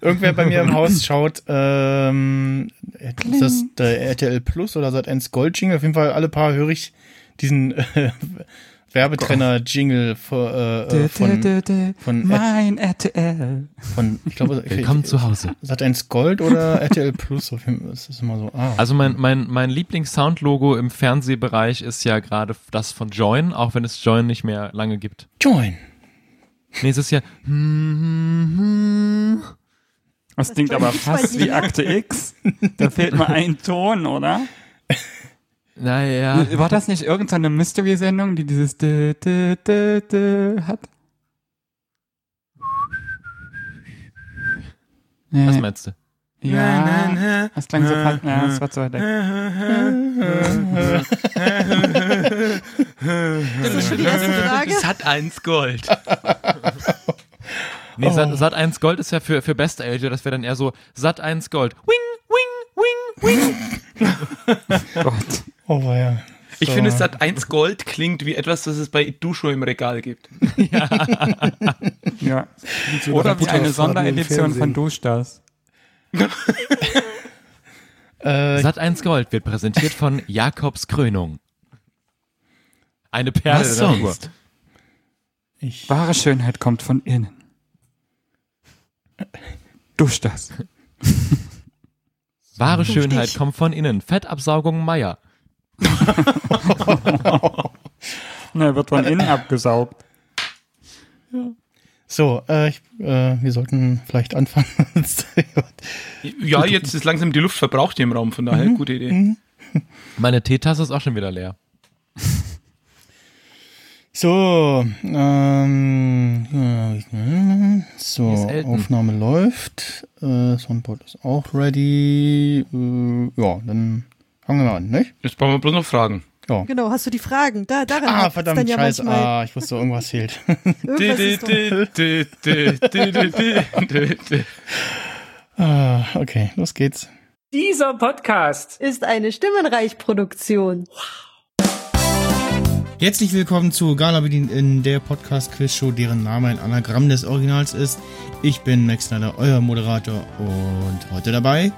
Irgendwer bei mir im Haus schaut, ähm, ist das der RTL Plus oder seit 1 Gold Jingle? Auf jeden Fall alle paar höre ich diesen äh, Werbetrenner-Jingle von, äh, von, von, mein RTL. Von, ich glaube, Willkommen zu Hause. Sat 1 Gold oder RTL Plus? Das ist immer so. Ah. Also mein, mein, mein Lieblings-Soundlogo im Fernsehbereich ist ja gerade das von Join, auch wenn es Join nicht mehr lange gibt. Join. Nee, es ist ja. Das klingt aber fast wie Akte X. Da fehlt mal ein Ton, oder? Naja. War das nicht irgendeine Mystery-Sendung, die dieses d -d -d -d hat? Was meinst du? Ja, das klang so fast, ja, das war zu weit weg. Das ist schon die erste Frage. Sat 1 Gold. Nee, Sat, Sat 1 Gold ist ja für, für Best Age, das wäre dann eher so Sat 1 Gold. Wing, wing, wing, wing. Gott. Oh, ja. Ich finde, Sat 1 Gold klingt wie etwas, das es bei Duscho im Regal gibt. Ja. Oder wie eine Sonderedition von Duschdas. Äh, Sat 1 Gold wird präsentiert von Jakobs Krönung. Eine Perle Was sonst? ich, Wahre Schönheit kommt von innen. Duschdas. Wahre Du Schönheit Stich. kommt von innen. Fettabsaugung Meier. Na, wird von innen abgesaugt. So, äh, ich, äh, wir sollten vielleicht anfangen. Ja, jetzt ist langsam die Luft verbraucht hier im Raum, von daher gute Idee. Meine Teetasse ist auch schon wieder leer. So, ähm, ja, so. Aufnahme läuft, äh, Soundboard ist auch ready, äh, ja, dann fangen wir an, nicht? Jetzt brauchen wir bloß noch Fragen. Ja. Genau, hast du die Fragen? Da, daran Ah, verdammt, dann ja scheiße, manchmal. ah, ich wusste, irgendwas fehlt. Ah, okay, los geht's. Dieser Podcast ist eine Stimmenreich-Produktion. Herzlich willkommen zu Gala Bedien in der Podcast-Quiz-Show, deren Name ein Anagramm des Originals ist. Ich bin Max Snyder, euer Moderator und heute dabei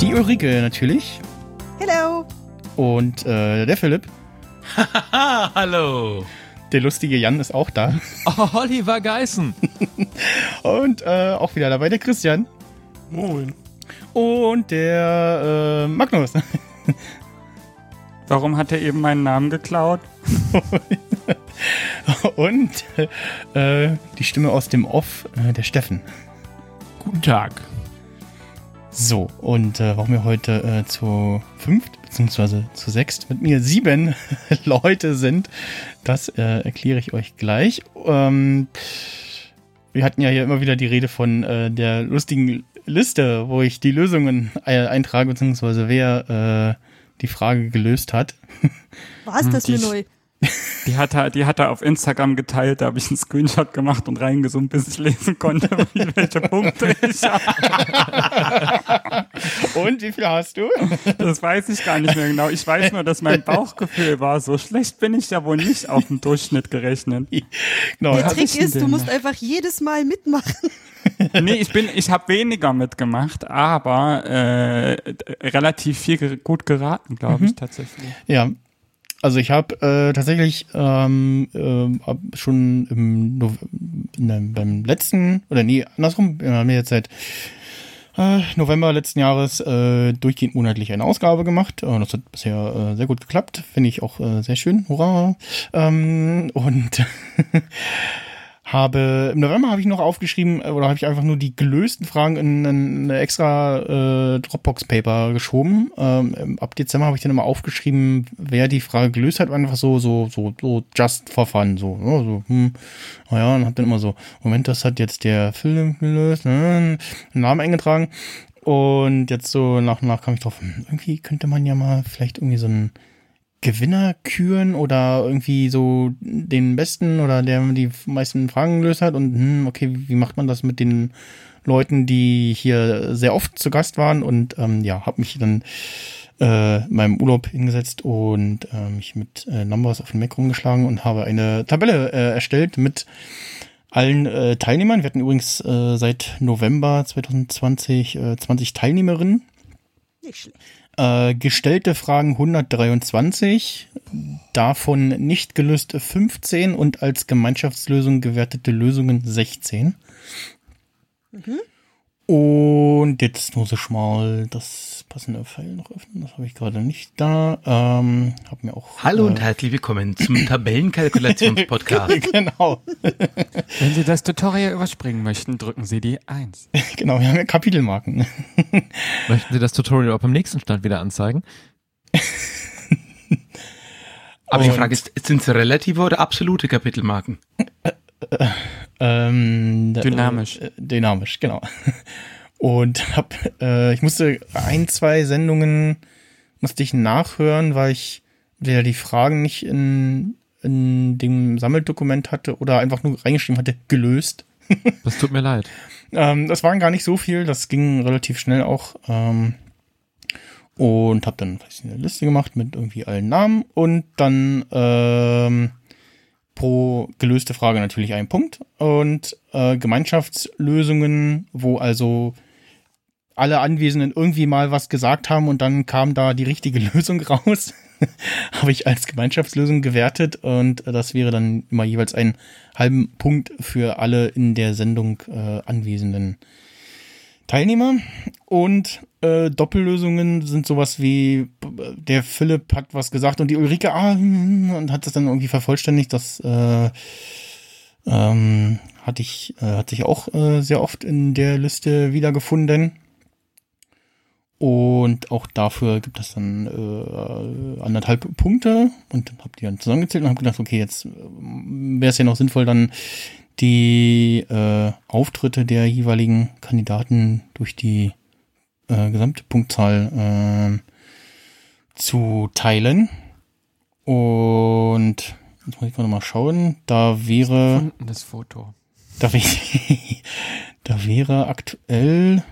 die Ulrike natürlich Hello. Und äh, der Philipp. Hallo. Der lustige Jan ist auch da. Oh, Oliver Geißen. Und äh, auch wieder dabei der Christian. Moin. Und der äh, Magnus. Warum hat er eben meinen Namen geklaut? Und äh, die Stimme aus dem Off, äh, der Steffen. Guten Tag. So, und äh, warum wir heute äh, zu fünft, beziehungsweise zu sechst mit mir sieben Leute sind, das äh, erkläre ich euch gleich. Ähm, wir hatten ja hier immer wieder die Rede von äh, der lustigen Liste, wo ich die Lösungen äh, eintrage, beziehungsweise wer äh, die Frage gelöst hat. Was ist das mir ist- neu? Die hat er, die hat er auf Instagram geteilt, da habe ich einen Screenshot gemacht und reingezoomt, bis ich lesen konnte, welche Punkte ich habe. Und wie viel hast du? Das weiß ich gar nicht mehr genau. Ich weiß nur, dass mein Bauchgefühl war, so schlecht bin ich ja wohl nicht auf den Durchschnitt gerechnet. Genau. Der Trick ist, du musst einfach jedes Mal mitmachen. Nee, ich bin, ich habe weniger mitgemacht, aber äh, relativ viel ge gut geraten, glaube ich, tatsächlich. Ja, also ich habe äh, tatsächlich ähm, ab- schon im Nov ne, beim letzten, oder nee, andersrum, wir haben jetzt seit äh, November letzten Jahres äh, durchgehend monatlich eine Ausgabe gemacht. Äh, das hat bisher äh, sehr gut geklappt, finde ich auch äh, sehr schön. Hurra! Ähm, und habe im November habe ich noch aufgeschrieben äh, oder habe ich einfach nur die gelösten Fragen in, in eine extra äh, Dropbox Paper geschoben. Ähm, ab Dezember habe ich dann immer aufgeschrieben, wer die Frage gelöst hat, einfach so so so so just for fun so, ja, so hm, naja, und habe dann immer so Moment, das hat jetzt der Film gelöst, ne, Namen eingetragen und jetzt so nach und nach kam ich drauf, hm, irgendwie könnte man ja mal vielleicht irgendwie so ein Gewinner küren oder irgendwie so den besten oder der die meisten Fragen gelöst hat und hm, okay, wie macht man das mit den Leuten, die hier sehr oft zu Gast waren und ähm, ja, habe mich dann äh, meinem Urlaub hingesetzt und äh, mich mit äh, Numbers auf den Mac rumgeschlagen und habe eine Tabelle äh, erstellt mit allen äh, Teilnehmern. Wir hatten übrigens äh, seit November 2020 äh, 20 Teilnehmerinnen. Nicht schlecht. Äh, gestellte Fragen 123, davon nicht gelöst 15 und als Gemeinschaftslösung gewertete Lösungen 16. Und jetzt muss ich mal das passende File noch öffnen. Das habe ich gerade nicht da. Ähm, hab mir auch. Hallo und äh, herzlich willkommen zum Tabellenkalkulationspodcast. genau, Wenn Sie das Tutorial überspringen möchten, drücken Sie die 1. genau. Wir haben ja Kapitelmarken. Möchten Sie das Tutorial auch beim nächsten Stand wieder anzeigen? Aber die Und- Frage ist, sind es relative oder absolute Kapitelmarken? Ähm, da- Dynamisch. Äh, dynamisch, genau. Und hab, äh, ich musste ein, zwei Sendungen musste ich nachhören, weil ich entweder die Fragen nicht in, in dem Sammeldokument hatte oder einfach nur reingeschrieben hatte, gelöst. Das tut mir leid. Ähm, das waren gar nicht so viel, das ging relativ schnell auch. Ähm, und habe dann weiß ich, eine Liste gemacht mit irgendwie allen Namen und dann ähm, pro gelöste Frage natürlich ein Punkt und äh, Gemeinschaftslösungen, wo also alle Anwesenden irgendwie mal was gesagt haben und dann kam da die richtige Lösung raus, habe ich als Gemeinschaftslösung gewertet und das wäre dann immer jeweils einen halben Punkt für alle in der Sendung äh, anwesenden Teilnehmer. Und äh, Doppellösungen sind sowas wie, äh, der Philipp hat was gesagt und die Ulrike, ah, und hat das dann irgendwie vervollständigt. Das äh, ähm, hatte ich, äh, hat sich auch äh, sehr oft in der Liste wiedergefunden. Und auch dafür gibt es dann äh, anderthalb Punkte und habe die dann zusammengezählt und habe gedacht, okay, jetzt wäre es ja noch sinnvoll, dann die äh, Auftritte der jeweiligen Kandidaten durch die äh, gesamte Punktzahl äh, zu teilen. Und jetzt muss ich gerade mal schauen, da wäre das Foto. da, wär, da wäre aktuell,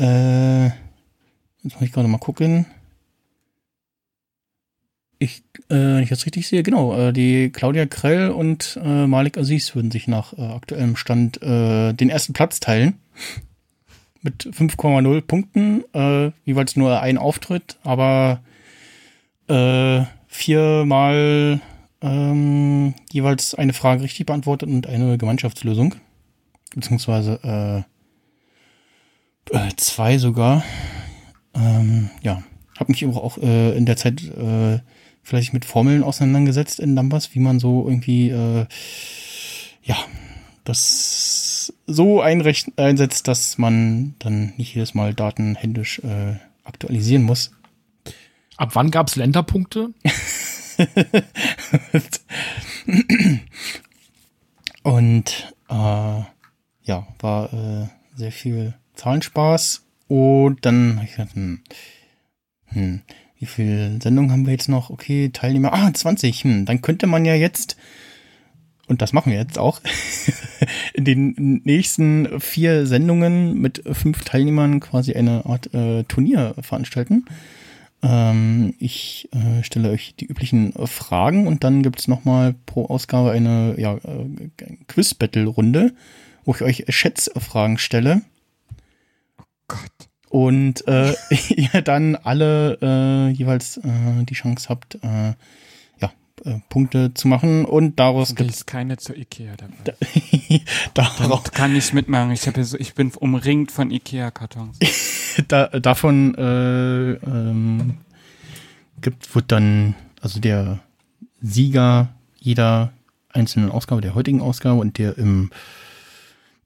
äh, jetzt muss ich gerade mal gucken. Ich, äh, ich das richtig sehe, genau, äh, die Claudia Krell und äh, Malik Aziz würden sich nach äh, aktuellem Stand äh, den ersten Platz teilen. Mit 5,0 Punkten, äh, jeweils nur ein Auftritt, aber äh, viermal ähm, jeweils eine Frage richtig beantwortet und eine Gemeinschaftslösung. Beziehungsweise äh, äh, zwei sogar. Ähm, ja, habe mich auch äh, in der Zeit äh, vielleicht mit Formeln auseinandergesetzt in Numbers, wie man so irgendwie äh, ja das so einrecht einsetzt, dass man dann nicht jedes Mal Daten händisch äh, aktualisieren muss. Ab wann gab's Länderpunkte? Und äh, ja, war äh, sehr viel Zahlenspaß. Und dann hab ich gedacht, hm, hm, wie viel Sendungen haben wir jetzt noch? Okay, Teilnehmer, ah, 20. Hm, dann könnte man ja jetzt, und das machen wir jetzt auch, in den nächsten vier Sendungen mit fünf Teilnehmern quasi eine Art äh, Turnier veranstalten. Ähm, ich äh, stelle euch die üblichen äh, Fragen und dann gibt's noch nochmal pro Ausgabe eine ja, äh, Quiz-Battle-Runde, wo ich euch Schätzfragen stelle. Gott. Und äh, ihr dann alle äh, jeweils äh, die Chance habt, äh, Punkte zu machen und daraus Es gibt's ist keine zur Ikea dabei. daraus, Darauf kann ich mitmachen. Ich, hab hier so, ich bin umringt von Ikea-Kartons. da, davon äh, ähm, gibt, wird dann, also der Sieger jeder einzelnen Ausgabe, der heutigen Ausgabe und der im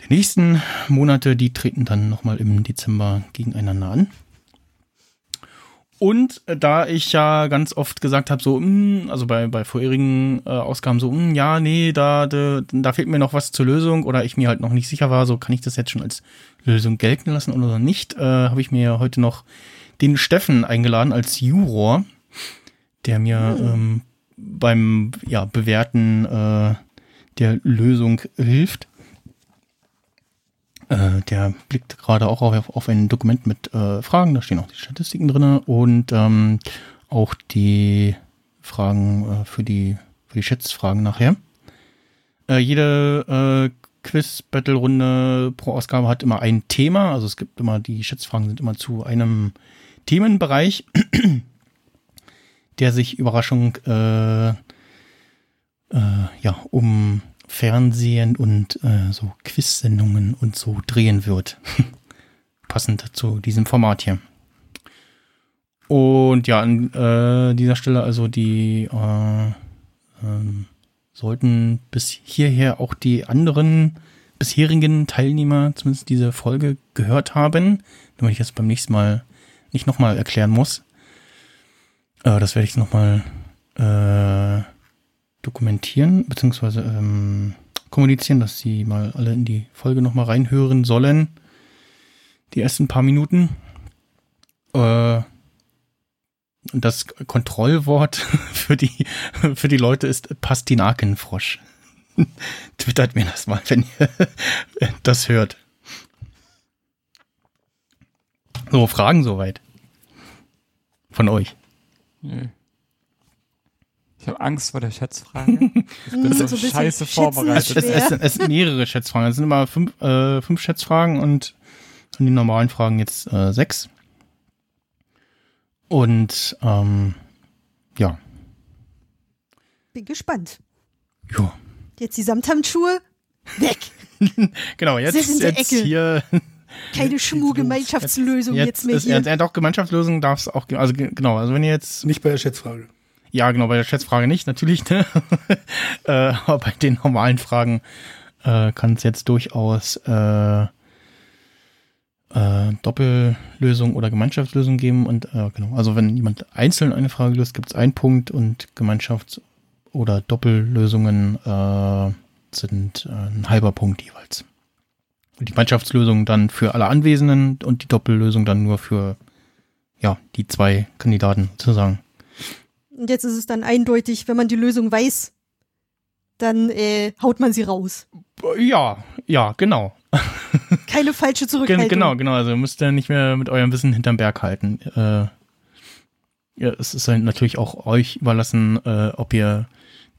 der nächsten Monate, die treten dann nochmal im Dezember gegeneinander an. Und da ich ja ganz oft gesagt habe, so, mh, also bei, bei vorherigen äh, Ausgaben so, mh, ja, nee, da, da, da fehlt mir noch was zur Lösung oder ich mir halt noch nicht sicher war, so kann ich das jetzt schon als Lösung gelten lassen oder nicht, äh, habe ich mir heute noch den Steffen eingeladen als Juror, der mir ähm, beim ja, Bewerten äh, der Lösung hilft. Äh, der blickt gerade auch auf, auf ein Dokument mit äh, Fragen, da stehen auch die Statistiken drin und ähm, auch die Fragen äh, für die für die Schätzfragen nachher. Äh, jede äh, Quiz-Battle-Runde pro Ausgabe hat immer ein Thema, also es gibt immer, die Schätzfragen sind immer zu einem Themenbereich, der sich Überraschung ja um Fernsehen und äh, so Quiz-Sendungen und so drehen wird. Passend zu diesem Format hier. Und ja, an äh, dieser Stelle also die äh, ähm, sollten bis hierher auch die anderen bisherigen Teilnehmer zumindest diese Folge gehört haben, damit ich das beim nächsten Mal nicht nochmal erklären muss. Äh, das werde ich nochmal äh, dokumentieren, beziehungsweise ähm, kommunizieren, dass sie mal alle in die Folge nochmal reinhören sollen. Die ersten paar Minuten. Äh, das Kontrollwort für die, für die Leute ist Pastinakenfrosch. Twittert mir das mal, wenn ihr das hört. So, Fragen soweit. Von euch. Ich habe Angst vor der Schätzfrage. Ich bin so, So ein bisschen scheiße vorbereitet. Es, es, es sind mehrere Schätzfragen. Es sind immer fünf, äh, fünf Schätzfragen und von den normalen Fragen jetzt äh, sechs. Und ähm, ja, Bin gespannt. ja. Jetzt die Samthandschuhe. Weg. Genau, jetzt, Sind in der jetzt Ecke. hier. Keine Schmuh-Gemeinschaftslösung jetzt, Jetzt mehr ist hier. er, doch Gemeinschaftslösung darf es auch, ge- also ge- genau, also wenn ihr jetzt, Nicht bei der Schätzfrage. Ja genau, bei der Schätzfrage nicht, natürlich, ne? äh, aber bei den normalen Fragen äh, kann es jetzt durchaus äh, äh, Doppellösung oder Gemeinschaftslösung geben und äh, genau, also wenn jemand einzeln eine Frage löst, gibt es einen Punkt und Gemeinschafts- oder Doppellösungen äh, sind ein halber Punkt jeweils. Und die Gemeinschaftslösung dann für alle Anwesenden und die Doppellösung dann nur für ja, die zwei Kandidaten sozusagen. Und jetzt ist es dann eindeutig, wenn man die Lösung weiß, dann äh, haut man sie raus. Ja, ja, genau. Keine falsche Zurückhaltung. genau, genau. Also ihr müsst ja nicht mehr mit eurem Wissen hinterm Berg halten. Äh, ja, es ist halt natürlich auch euch überlassen, äh, ob ihr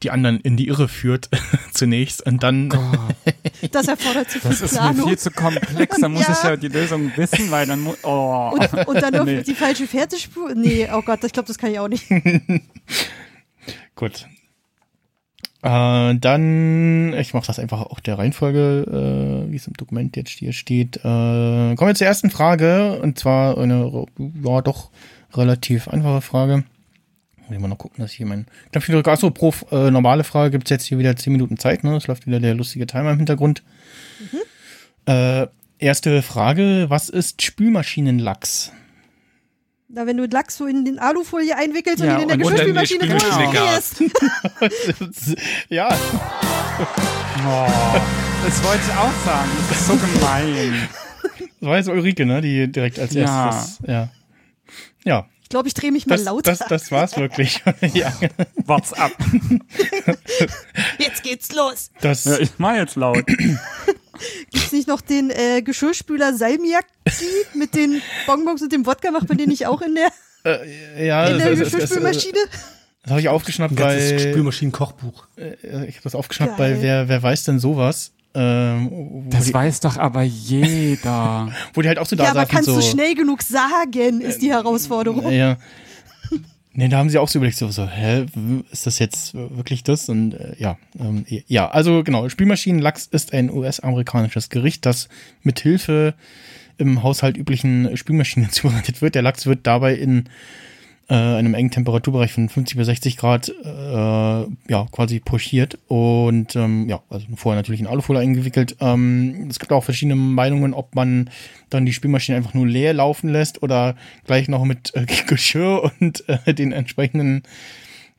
die anderen in die Irre führt zunächst und dann Das erfordert zu viel Das ist mir Planung. viel zu komplex. Da muss Ja. ich ja die Lösung wissen, weil dann muss. Oh. Und, und dann noch Nee. die falsche Pferdespur. Nee, oh Gott, ich glaube, das kann ich auch nicht. Gut. Äh, dann, ich mache das einfach auch der Reihenfolge, äh, wie es im Dokument jetzt hier steht. Äh, kommen wir zur ersten Frage, und zwar eine, ja, doch relativ einfache Frage. Muss ich mal noch gucken, dass ich hier mein Knöpfchen drücke. Achso, pro äh, normale Frage gibt's jetzt hier wieder 10 Minuten Zeit, ne? Es läuft wieder der lustige Timer im Hintergrund. Äh, erste Frage, was ist Spülmaschinenlachs? Na, wenn du Lachs so in den Alufolie einwickelst Ja, und ihn in der Geschirrspülmaschine Spülmaschine durchfrierst. ja, Oh. Das wollte ich auch sagen. Das ist so gemein. das war jetzt Ulrike, ne? Die direkt als Ja. erstes, ja. Ja, Ich glaube, ich drehe mich mal das, lauter. das, das war's wirklich. ja, What's up? Jetzt geht's los. das, Ja, ich mach jetzt laut. Gibt's nicht noch den äh, Geschirrspüler Salmiak mit den Bonbons und dem Wodka? Macht man den nicht auch in der, ja, in das, der das, das, das, Geschirrspülmaschine? das habe ich aufgeschnappt bei, Spülmaschinenkochbuch. äh, ich habe das aufgeschnappt Geil. bei wer, wer weiß denn sowas? Ähm, Das die, weiß doch aber jeder. wo die halt auch so da Ja, aber kannst so, du schnell genug sagen, ist die Herausforderung. Ja. Nee, da haben sie auch so überlegt, so, so hä, ist das jetzt wirklich das? Und äh, ja, ähm, ja, also genau, Spülmaschinenlachs ist ein US-amerikanisches Gericht, das mit Hilfe im Haushalt üblichen Spülmaschinen zubereitet wird. Der Lachs wird dabei in äh, einem engen Temperaturbereich von 50 bis 60 Grad äh, ja quasi pochiert und ähm, ja also vorher natürlich in Alufolie eingewickelt. Ähm, es gibt auch verschiedene Meinungen, ob man dann die Spülmaschine einfach nur leer laufen lässt oder gleich noch mit äh, Geschirr und äh, den entsprechenden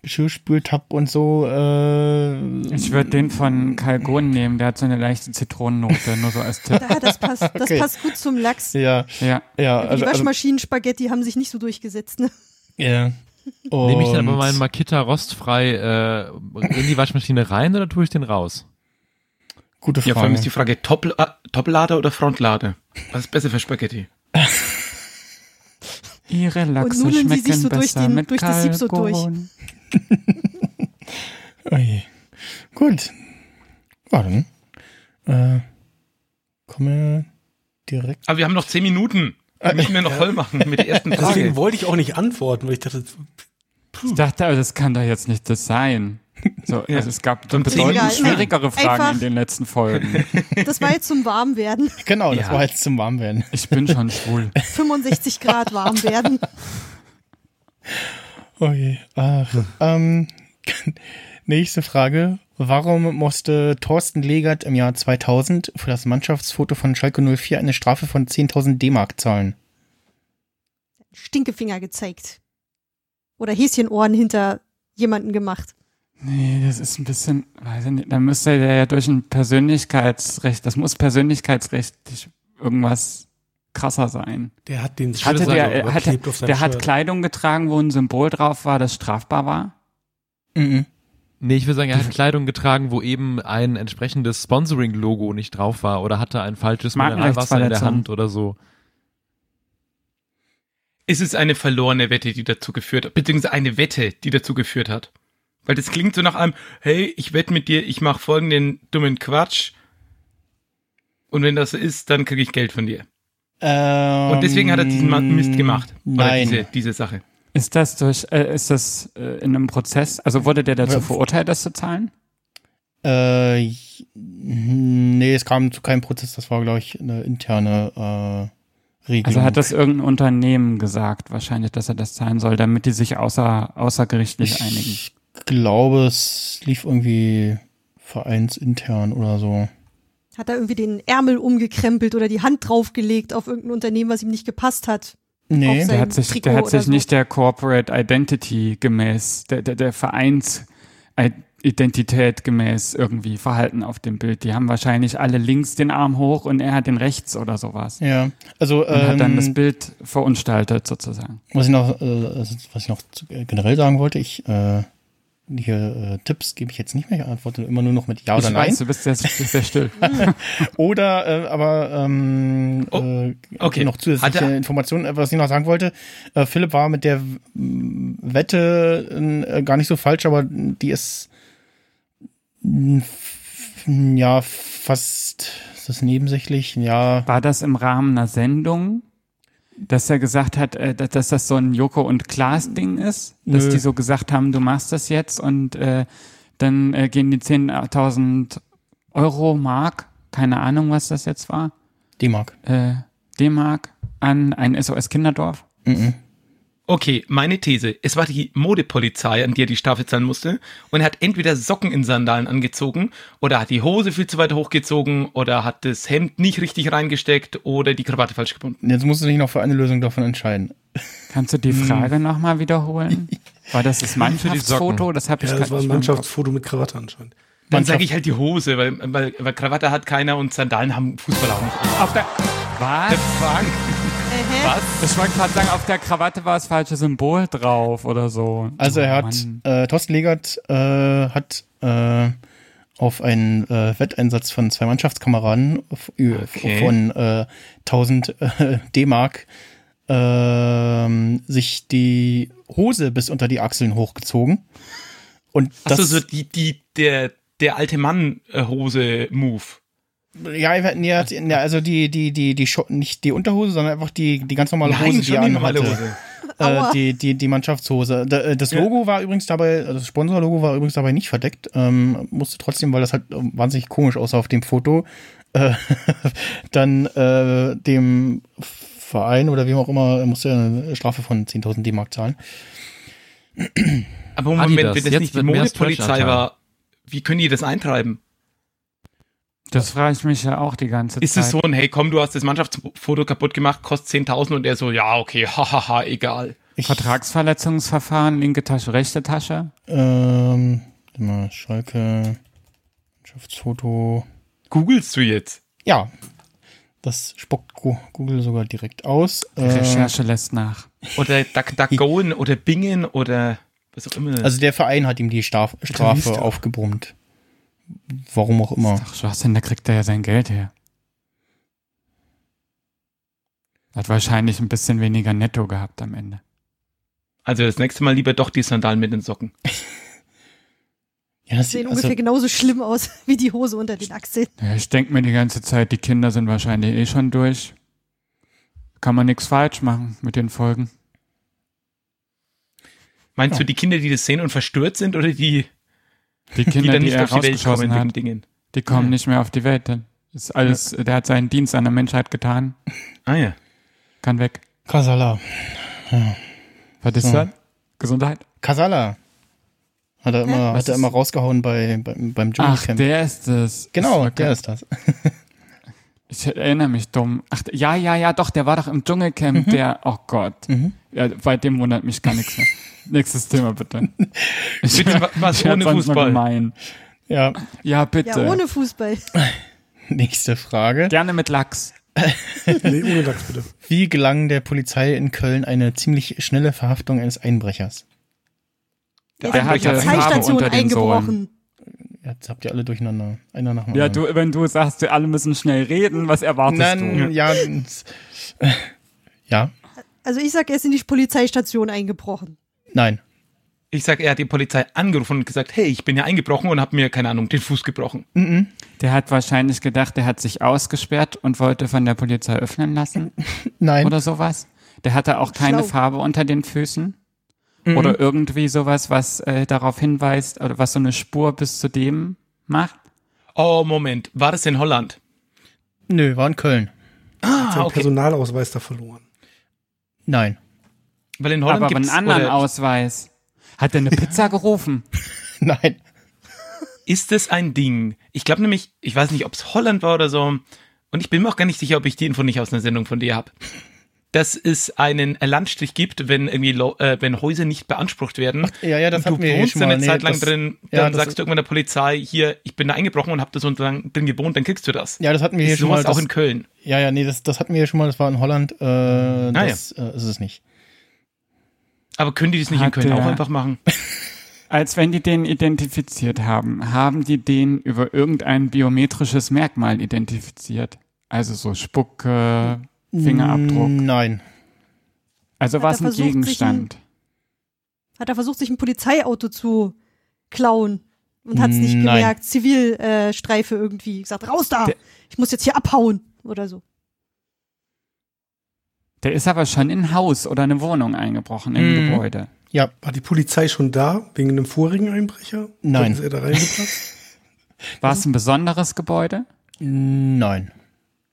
Geschirrspültab und so. Äh, Ich würde den von Kalgon nehmen, der hat so eine leichte Zitronennote, nur so als Tipp. Ja, das passt, das Okay. passt gut zum Lachs. ja, Ja. ja, die also, also Waschmaschinen-Spaghetti haben sich nicht so durchgesetzt. Ne? Ja. Nehme ich dann aber Und- meinen Makita rostfrei äh, in die Waschmaschine rein oder tue ich den raus? Gute Ja, vor allem Frage. ist die Frage Top, äh, Toplader oder Frontlader? Was ist besser für Spaghetti? Ihre Lachse nudeln sie sich schmecken so durch besser den- mit durch das Sieb so durch. Oh je. Gut. Dann äh, komme direkt. Aber wir haben noch zehn Minuten. Die müssen wir noch voll machen mit der ersten Deswegen Frage. wollte ich auch nicht antworten, weil ich dachte, Ich dachte, aber das kann doch jetzt nicht das sein. So, Ja. also es gab Dann bedeutend egal. schwierigere Fragen Einfach- in den letzten Folgen. Das war jetzt zum Warmwerden. Genau, das Ja. war jetzt zum Warmwerden. Ich bin schon schwul. 65 Grad warm werden. Oh je. Ach, ähm, nächste Frage. Warum musste Thorsten Legert im Jahr 2000 für das Mannschaftsfoto von Schalke 04 eine Strafe von 10.000 D-Mark zahlen? Stinkefinger gezeigt. Oder Häschenohren hinter jemanden gemacht. Nee, das ist ein bisschen, weiß ich nicht, da müsste der ja durch ein Persönlichkeitsrecht, das muss persönlichkeitsrechtlich irgendwas krasser sein. der hat den Hatte der, überklebt hatte, auf seinem der hat. Kleidung getragen, wo ein Symbol drauf war, das strafbar war? Mhm. Nee, ich würde sagen, er hat Kleidung getragen, wo eben ein entsprechendes Sponsoring-Logo nicht drauf war oder hatte ein falsches Mineralwasser in der. Hand oder so. Es ist eine verlorene Wette, die dazu geführt hat, beziehungsweise eine Wette, die dazu geführt hat. Weil das klingt so nach einem, hey, ich wette mit dir, ich mache folgenden dummen Quatsch. Und wenn das so ist, dann kriege ich Geld von dir. Ähm, Und deswegen hat er diesen Mist gemacht. Oder Nein. diese, diese Sache. Ist das durch, äh, ist das äh, in einem Prozess, also wurde der dazu Ja. verurteilt, das zu zahlen? Äh, ich- nee, es kam zu keinem Prozess. Das war, glaube ich, eine interne äh, Regelung. Also hat das irgendein Unternehmen gesagt, wahrscheinlich, dass er das zahlen soll, damit die sich außer, außergerichtlich einigen. Ich glaube, es lief irgendwie vereinsintern oder so. Hat er irgendwie den Ärmel umgekrempelt oder die Hand draufgelegt auf irgendein Unternehmen, was ihm nicht gepasst hat. Nee, Auf Der hat sich, Trikot der hat sich so. nicht der Corporate Identity gemäß, der, der, der Vereinsidentität gemäß irgendwie verhalten auf dem Bild. Die haben wahrscheinlich alle links den Arm hoch und er hat den rechts oder sowas. ja. Also, Und hat dann ähm, das Bild verunstaltet sozusagen. Was ich noch, äh, also, was ich noch äh, generell sagen wollte, ich äh, hier äh, Tipps gebe ich jetzt nicht mehr, ich antworte immer nur noch mit Ja oder ich Nein. weiß, du bist sehr, sehr still. Oder äh, aber ähm, Oh, äh, okay. noch zusätzliche Informationen, äh, was ich noch sagen wollte. Äh, Philipp war mit der Wette äh, gar nicht so falsch, aber die ist ja fast ist das nebensächlich, ja. War das im Rahmen einer Sendung, dass er gesagt hat, äh, dass, dass das so ein Joko und Klaas Ding ist? Dass Nö. die so gesagt haben, du machst das jetzt und äh, dann äh, gehen die 10.000 Euro, Mark, keine Ahnung, was das jetzt war, D-Mark. äh, D-Mark an ein SOS-Kinderdorf? Mhm. Okay, meine These. Es war die Modepolizei, an die er die Strafe zahlen musste. Und er hat entweder Socken in Sandalen angezogen oder hat die Hose viel zu weit hochgezogen oder hat das Hemd nicht richtig reingesteckt oder die Krawatte falsch gebunden. Jetzt musst du dich noch für eine Lösung davon entscheiden. Kannst du die Frage nochmal wiederholen? War das das die Mannschaftsfoto? Das habe ich Ja, das war ein. Mannschaftsfoto mit Krawatte anscheinend. Dann sage ich halt die Hose, weil, weil, weil Krawatte hat keiner und Sandalen haben Fußballer auch nicht. Auf der, was? Frank, Äh, hä? Was? Ich wollte gerade sagen, auf der Krawatte war das falsche Symbol drauf oder so. Also er Oh, hat, Mann. äh, Thorsten Legert äh, hat äh, auf einen äh, Wetteinsatz von zwei Mannschaftskameraden f- ü- Okay. von äh, 1000 äh, D-Mark ähm, sich die Hose bis unter die Achseln hochgezogen. Und das, Achso, so die, die, der, der alte Mann-Hose-Move. Ja, er hat- nee, also die, die, die, die, nicht die Unterhose, sondern einfach die, die ganz normale Hose, die er anhatte. Äh, die, die, die Mannschaftshose. Äh, Das Logo war übrigens dabei, also das Sponsorlogo war übrigens dabei nicht verdeckt. Ähm, musste trotzdem, weil das halt ähm, wahnsinnig komisch aussah auf dem Foto, äh, dann äh, dem Verein oder wem auch immer, musste er eine Strafe von 10.000 D-Mark zahlen. Aber Moment, Adidas, wenn das jetzt nicht die Modepolizei war, wie können die das eintreiben? Das frage ich mich ja auch die ganze Ist Zeit. es so ein, hey komm, du hast das Mannschaftsfoto kaputt gemacht, kostet 10.000 und er so, ja, okay, hahaha, egal. Ich, Vertragsverletzungsverfahren, linke Tasche, rechte Tasche? ähm, mal, Schalke, Mannschaftsfoto. Googlest du jetzt? Ja, das spuckt Google sogar direkt aus. Die Äh, Recherche lässt nach. Oder DuckDuckGoen oder Bingen oder was auch immer. also der Verein hat ihm die Straf Strafe aufgebrummt. Warum auch immer. Ach, Schwachsinn, da kriegt er ja sein Geld her. Hat wahrscheinlich ein bisschen weniger netto gehabt am Ende. Also das nächste Mal lieber doch die Sandalen mit den Socken. Ja, das, Sehen also, ungefähr genauso schlimm aus wie die Hose unter den Achseln. Ja, ich denke mir die ganze Zeit, die Kinder sind wahrscheinlich eh schon durch. Kann man nichts falsch machen mit den Folgen. Meinst Ja. du die Kinder, die das sehen und verstört sind oder die, Die die Kinder, dann die, nicht er auf die Welt rausgeschossen kommen hat, Dingen? die kommen Ja. nicht mehr auf die Welt. Dann ist alles, der hat seinen Dienst an der Menschheit getan, Ah ja. kann weg. Kasala. Was ist So. das? Gesundheit? Kasala. Hat er immer, Was hat er immer rausgehauen bei, beim, beim Ach, Dschungelcamp. der ist es. Genau, Ist- der ist das. Ich erinnere mich dumm. Ach, ja, ja, ja, doch, der war doch im Dschungelcamp, der, oh Gott. Mhm. Ja, bei dem wundert mich gar nichts mehr. Nächstes Thema, bitte. Ich, Bitte wa- was ohne Fußball. Ja, Ja, bitte. Ja, ohne Fußball. nächste Frage. Gerne mit Lachs. Nee, ohne Lachs bitte. Wie gelang der Polizei in Köln eine ziemlich schnelle Verhaftung eines Einbrechers? Der, Der ist in die hatte Farbe Polizeistation unter den eingebrochen. Jetzt habt ihr alle durcheinander. Einer nach dem Ja, anderen. du, wenn du sagst, wir alle müssen schnell reden, was erwartest Nein, du? ja. Ja, Also ich sag, er ist in die Polizeistation eingebrochen. Nein. Ich sag, er hat die Polizei angerufen und gesagt, hey, ich bin ja eingebrochen und habe mir, keine Ahnung, den Fuß gebrochen. Mhm. Der hat wahrscheinlich gedacht, der hat sich ausgesperrt und wollte von der Polizei öffnen lassen Nein. oder sowas. Der hatte auch keine Schlau. Farbe unter den Füßen. Mhm. Oder irgendwie sowas, was äh, darauf hinweist, oder was so eine Spur bis zu dem macht. Oh, Moment, war das in Holland? Nö, war in Köln. Ah, Sein okay. Personalausweis da verloren. Nein. Weil in Holland Aber einen gibt's, anderen oder Ausweis. Hat er eine Pizza gerufen? Nein. ist es ein Ding? Ich glaube nämlich, ich weiß nicht, ob es Holland war oder so, und ich bin mir auch gar nicht sicher, ob ich die Info nicht aus einer Sendung von dir habe. Dass es einen Landstrich gibt, wenn irgendwie äh, wenn Häuser nicht beansprucht werden. Ja, ja, das und du hatten wir hier wohnst schon dann mal. eine Nee, Zeit lang das- drin, ja, dann das- sagst du irgendwann der Polizei, hier, ich bin da eingebrochen und habe da so drin gewohnt, dann kriegst du das. Ja, das hatten wir hier schon mal. sowas auch Das, in Köln. ja, ja, nee, das, das hatten wir hier schon mal. Das war in Holland. Äh, Ah, das äh, ist es nicht. Aber können die das nicht in Köln auch einfach machen? Als wenn die den identifiziert haben, haben die den über irgendein biometrisches Merkmal identifiziert. Also so Spucke, Fingerabdruck. Nein. Also war es ein Gegenstand. Hat er versucht, sich ein Polizeiauto zu klauen und hat es nicht Nein. gemerkt. Zivilstreife äh, Streife irgendwie. Gesagt, raus da! Der- ich muss jetzt hier abhauen oder so. Der ist aber schon in ein Haus oder eine Wohnung eingebrochen im Mhm. Gebäude. Ja, War die Polizei schon da, wegen einem vorigen Einbrecher? Nein. Ist er da reingeplatzt? War es ein besonderes Gebäude? nein.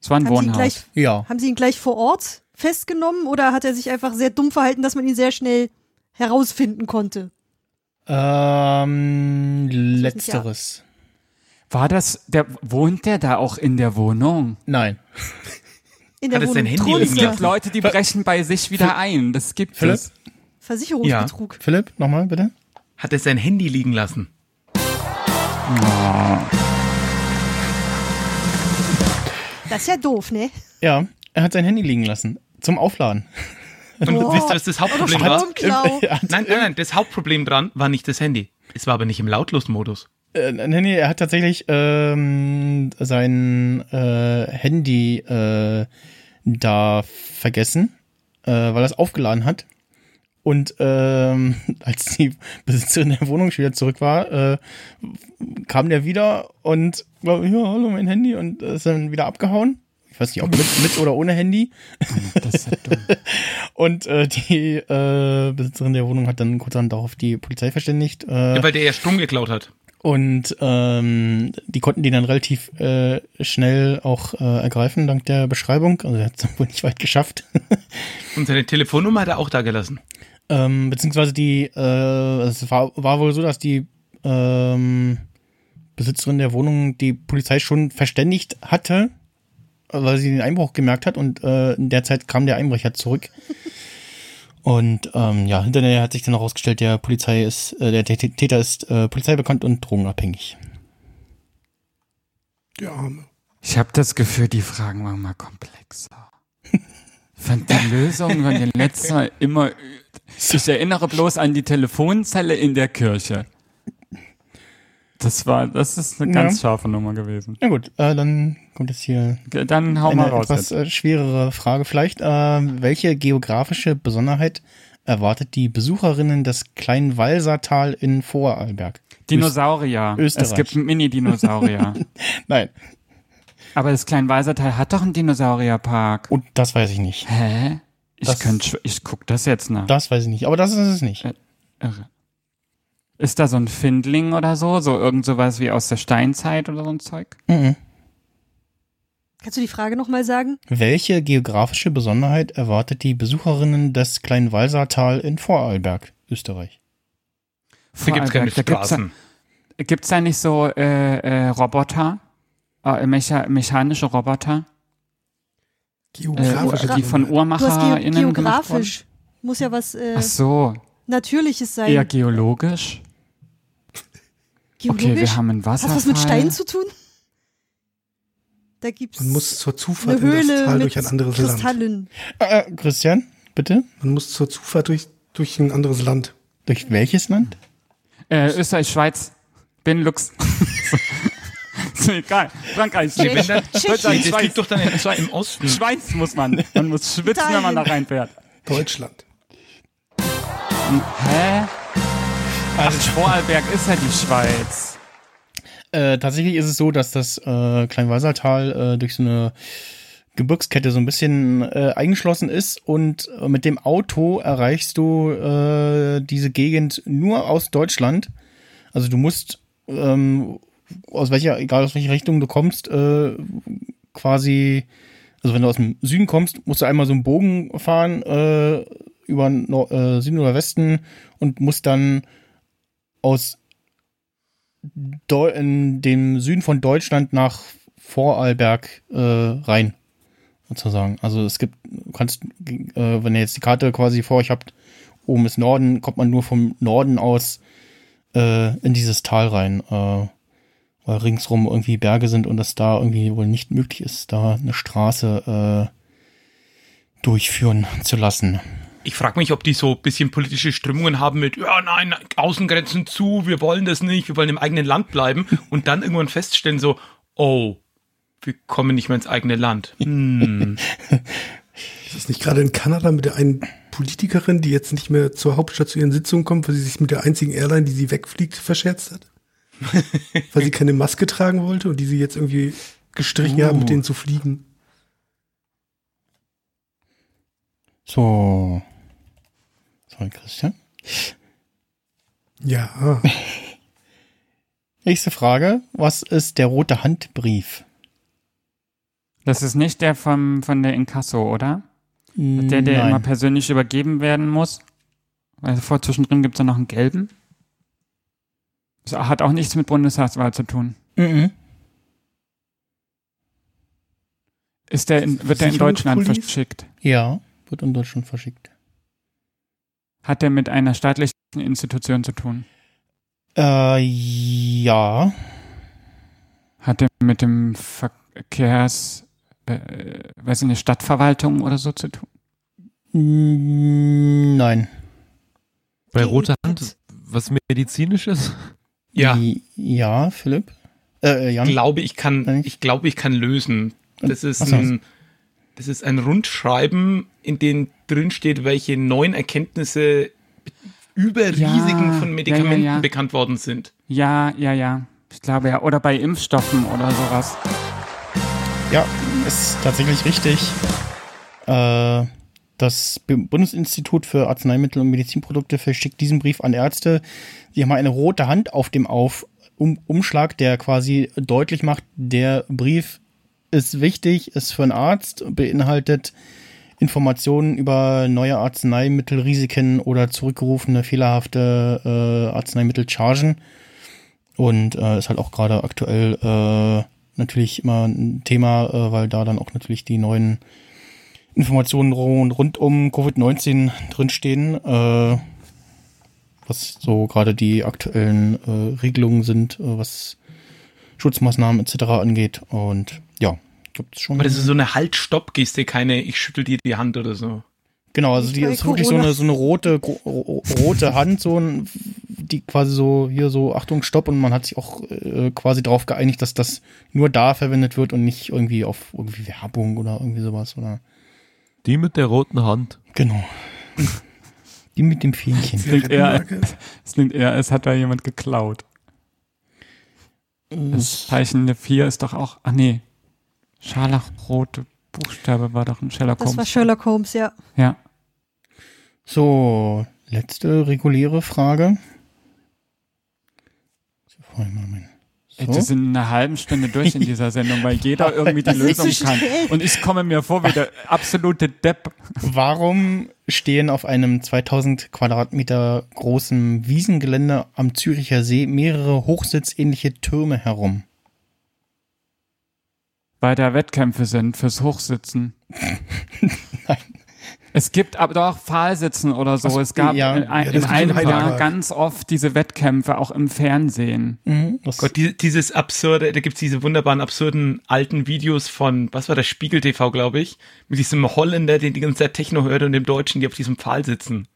Es war ein Haben Wohnhaus. gleich, Ja. haben sie ihn gleich vor Ort festgenommen oder hat er sich einfach sehr dumm verhalten, dass man ihn sehr schnell herausfinden konnte? Ähm, letzteres. War das, der, wohnt der da auch in der Wohnung? Nein. In der Hat er sein Wohnung Handy Es gibt lassen? Leute, die brechen bei sich wieder ein. Das gibt Philipp? es. Versicherungsbetrug. Philipp, nochmal bitte. Hat er sein Handy liegen lassen? Das ist ja doof, ne? Ja, er hat sein Handy liegen lassen. Zum Aufladen. Und Oh. wisst ihr, was das Hauptproblem war? Nein, nein, nein, das Hauptproblem dran war nicht das Handy. Es war aber nicht im Lautlosmodus. Äh, nee, er hat tatsächlich ähm, sein äh, Handy äh, da vergessen, äh, weil er es aufgeladen hat. Und ähm, als die Besitzerin der Wohnung wieder zurück war, äh, kam der wieder und war, ja, hallo, mein Handy und ist dann wieder abgehauen. Ich weiß nicht, ob mit, mit oder ohne Handy. Und äh, die äh, Besitzerin der Wohnung hat dann kurz darauf die Polizei verständigt. Äh, Ja, weil der ja Strom geklaut hat. Und ähm, die konnten die dann relativ äh, schnell auch äh, ergreifen, dank der Beschreibung. Also er hat es wohl nicht weit geschafft. Und seine Telefonnummer hat er auch da gelassen. ähm, beziehungsweise die, äh, es war, war wohl so, dass die ähm, Besitzerin der Wohnung die Polizei schon verständigt hatte, weil sie den Einbruch gemerkt hat und äh, in der Zeit kam der Einbrecher zurück. Und ähm, ja, hinterher hat sich dann herausgestellt, der Polizei ist, äh, der Tä- Täter ist äh, polizeibekannt und drogenabhängig. Der Arme. Ich habe das Gefühl, die Fragen waren mal komplexer. Ich fand die Lösung von den letzten Mal immer. Ich erinnere bloß an die Telefonzelle in der Kirche. Das war, das ist eine Ja. ganz scharfe Nummer gewesen. Na gut, äh, dann kommt jetzt hier Dann hau mal eine raus. etwas Jetzt. äh, schwerere Frage vielleicht. Äh, welche geografische Besonderheit erwartet die Besucherinnen des kleinen Walsertal in Vorarlberg? Dinosaurier. Österreich. Es gibt Mini-Dinosaurier. Nein, Aber das Kleinwalsertal hat doch einen Dinosaurierpark. und das weiß ich nicht. Hä? Ich Das- schw- ich guck das jetzt nach. Das weiß ich nicht, aber das ist es nicht. Irre. Ist da so ein Findling oder so? So irgend sowas wie aus der Steinzeit oder so ein Zeug? Mhm. Kannst du die Frage nochmal sagen? Welche geografische Besonderheit erwartet die Besucherinnen des kleinen Walsertal in Vorarlberg, Österreich? Da gibt's keine Vorarlberg, da gibt's Straßen. Da, gibt's da nicht so äh, äh, Roboter? Äh, mecha mechanische Roboter? Äh, Geografische die von UhrmacherInnen ge gemacht wurden? geografisch. Muss ja was äh, Ach so, Natürliches sein. eher geologisch? Geologisch? Okay, wir haben einen Hat Wasserfall. was mit Stein zu tun? Da gibt's Man muss zur Zufahrt eine in das Höhle Tal mit durch ein anderes Land. Kristallen. Äh, äh, Christian, bitte? Man muss zur Zufahrt durch, durch ein anderes Land. Durch welches Land? Äh, Österreich, Schweiz, Benelux. ist mir egal. Frankreich, Nee, wenn dann, Deutschland, Schweiz. liegt doch dann in, im Osten. Schweiz muss man. Man muss schwitzen, wenn man da Italien. reinfährt. Deutschland. Hä? Also Vorarlberg ist ja die Schweiz. Äh, tatsächlich ist es so, dass das äh, Kleinwalsertal äh, durch so eine Gebirgskette so ein bisschen äh, eingeschlossen ist und äh, mit dem Auto erreichst du äh, diese Gegend nur aus Deutschland. Also du musst ähm, aus welcher, egal aus welcher Richtung du kommst, äh, quasi, also wenn du aus dem Süden kommst, musst du einmal so einen Bogen fahren äh, über Nor äh, Süden oder Westen und musst dann aus Deu in dem Süden von Deutschland nach Vorarlberg äh, rein, sozusagen. Also es gibt, kannst, äh, wenn ihr jetzt die Karte quasi vor euch habt, oben ist Norden, kommt man nur vom Norden aus äh, in dieses Tal rein, äh, weil ringsrum irgendwie Berge sind und es da irgendwie wohl nicht möglich ist, da eine Straße äh, durchführen zu lassen. Ich frage mich, ob die so ein bisschen politische Strömungen haben mit, ja, nein, Außengrenzen zu, wir wollen das nicht, wir wollen im eigenen Land bleiben und dann irgendwann feststellen so, oh, wir kommen nicht mehr ins eigene Land. Hm. Ist das nicht gerade in Kanada mit der einen Politikerin, die jetzt nicht mehr zur Hauptstadt zu ihren Sitzungen kommt, weil sie sich mit der einzigen Airline, die sie wegfliegt, verscherzt hat? weil sie keine Maske tragen wollte und die sie jetzt irgendwie gestrichen haben, mit denen zu fliegen. So. Sorry, Christian. Ja, Nächste Frage. Was ist der rote Handbrief? Das ist nicht der vom, von der Inkasso, oder? Der, der Nein. immer persönlich übergeben werden muss. Weil vor zwischendrin gibt es ja noch einen gelben. Das hat auch nichts mit Bundestagswahl zu tun. Mhm. Ist der in, wird der in Deutschland verschickt? Ja, wird in Deutschland verschickt. Hat der mit einer staatlichen Institution zu tun? Äh, ja. Hat der mit dem Verkehrs, äh, weiß ich nicht, Stadtverwaltung oder so zu tun? Mm, Nein. Bei Rote Hand, was medizinisches? Ja, Ja, Philipp. Äh, äh, Jan. glaube ich kann, ich glaube ich kann lösen. Das ist so. ein, das ist ein Rundschreiben, in dem drin steht, welche neuen Erkenntnisse über Ja, Risiken von Medikamenten ja, ja. bekannt worden sind. Ja, ja, ja. Ich glaube ja. Oder bei Impfstoffen oder sowas. Ja, ist tatsächlich richtig. Äh, das Bundesinstitut für Arzneimittel und Medizinprodukte verschickt diesen Brief an Ärzte. Sie haben eine rote Hand auf dem auf um Umschlag, der quasi deutlich macht, der Brief ist wichtig, ist für einen Arzt, beinhaltet Informationen über neue Arzneimittelrisiken oder zurückgerufene fehlerhafte äh, Arzneimittelchargen. Und äh, ist halt auch gerade aktuell äh, natürlich immer ein Thema, äh, weil da dann auch natürlich die neuen Informationen rund, rund um Covid-19 drinstehen, äh, was so gerade die aktuellen äh, Regelungen sind, äh, was Schutzmaßnahmen etc. angeht. Und ja, gibt's schon. Aber das ist so eine Halt-Stopp-Geste, keine ich schüttel dir die Hand oder so. Genau, also die ist wirklich so eine, so eine rote, ro- rote Hand, so ein, die quasi so, hier so, Achtung, Stopp, und man hat sich auch äh, quasi darauf geeinigt, dass das nur da verwendet wird und nicht irgendwie auf irgendwie Werbung oder irgendwie sowas, oder? Die mit der roten Hand. Genau. Die mit dem Fähnchen. klingt eher, es klingt eher, es hat da jemand geklaut. Das Zeichen 4 ist doch auch, ach nee, scharlachrote Buchstabe war doch ein Sherlock Das war Holmes. Sherlock Holmes, ja. Ja. So, letzte reguläre Frage. So, Ey. Wir sind in einer halben Stunde durch in dieser Sendung, weil jeder irgendwie die Lösung so kann. Und ich komme mir vor wie der absolute Depp. Warum stehen auf einem 2000 Quadratmeter großen Wiesengelände am Züricher See mehrere hochsitzähnliche Türme herum? Weil da Wettkämpfe sind fürs Hochsitzen. Es gibt aber doch Pfahlsitzen oder so. Ach, es gab ja. in, ein, Ja, das in gibt einem im Jahr Heidepark. ganz oft diese Wettkämpfe, auch im Fernsehen. Mhm, das, Gott, die, dieses absurde, da gibt's diese wunderbaren, absurden alten Videos von, was war das, Spiegel TV, glaube ich, mit diesem Holländer, den die ganze Zeit Techno hört und dem Deutschen, die auf diesem Pfahl sitzen.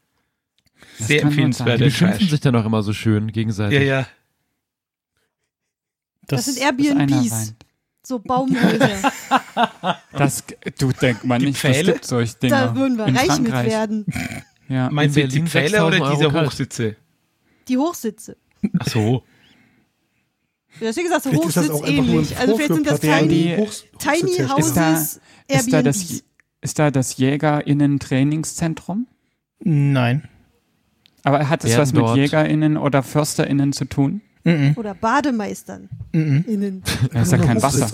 Sehr kann gut empfehlenswert. Die beschimpfen sich dann auch immer so schön gegenseitig. Ja, ja. Das, sind Bis einer Airbnbs. So Baumhäuser. Das, du denk mal Die nicht, Pfähle? das gibt solche Dinger. da würden wir in reich mit Frankreich. werden. Ja. Meinst du jetzt die Pfähle oder 6000 diese Euro. Hochsitze? Die Hochsitze. Ach so. Du hast ja gesagt, so Vielleicht ist das auch einfach nur ein hochsitzähnlich. Also vielleicht sind das Tiny, Hochs- Tiny Hochsitzhersteller. Ist da- Houses, Ist da das, ist da das JägerInnen-Trainingszentrum? nein. Aber hat es was mit JägerInnen oder FörsterInnen zu tun? Mhm. Oder Bademeistern. Mhm. Innen. Da ist ja kein Wasser.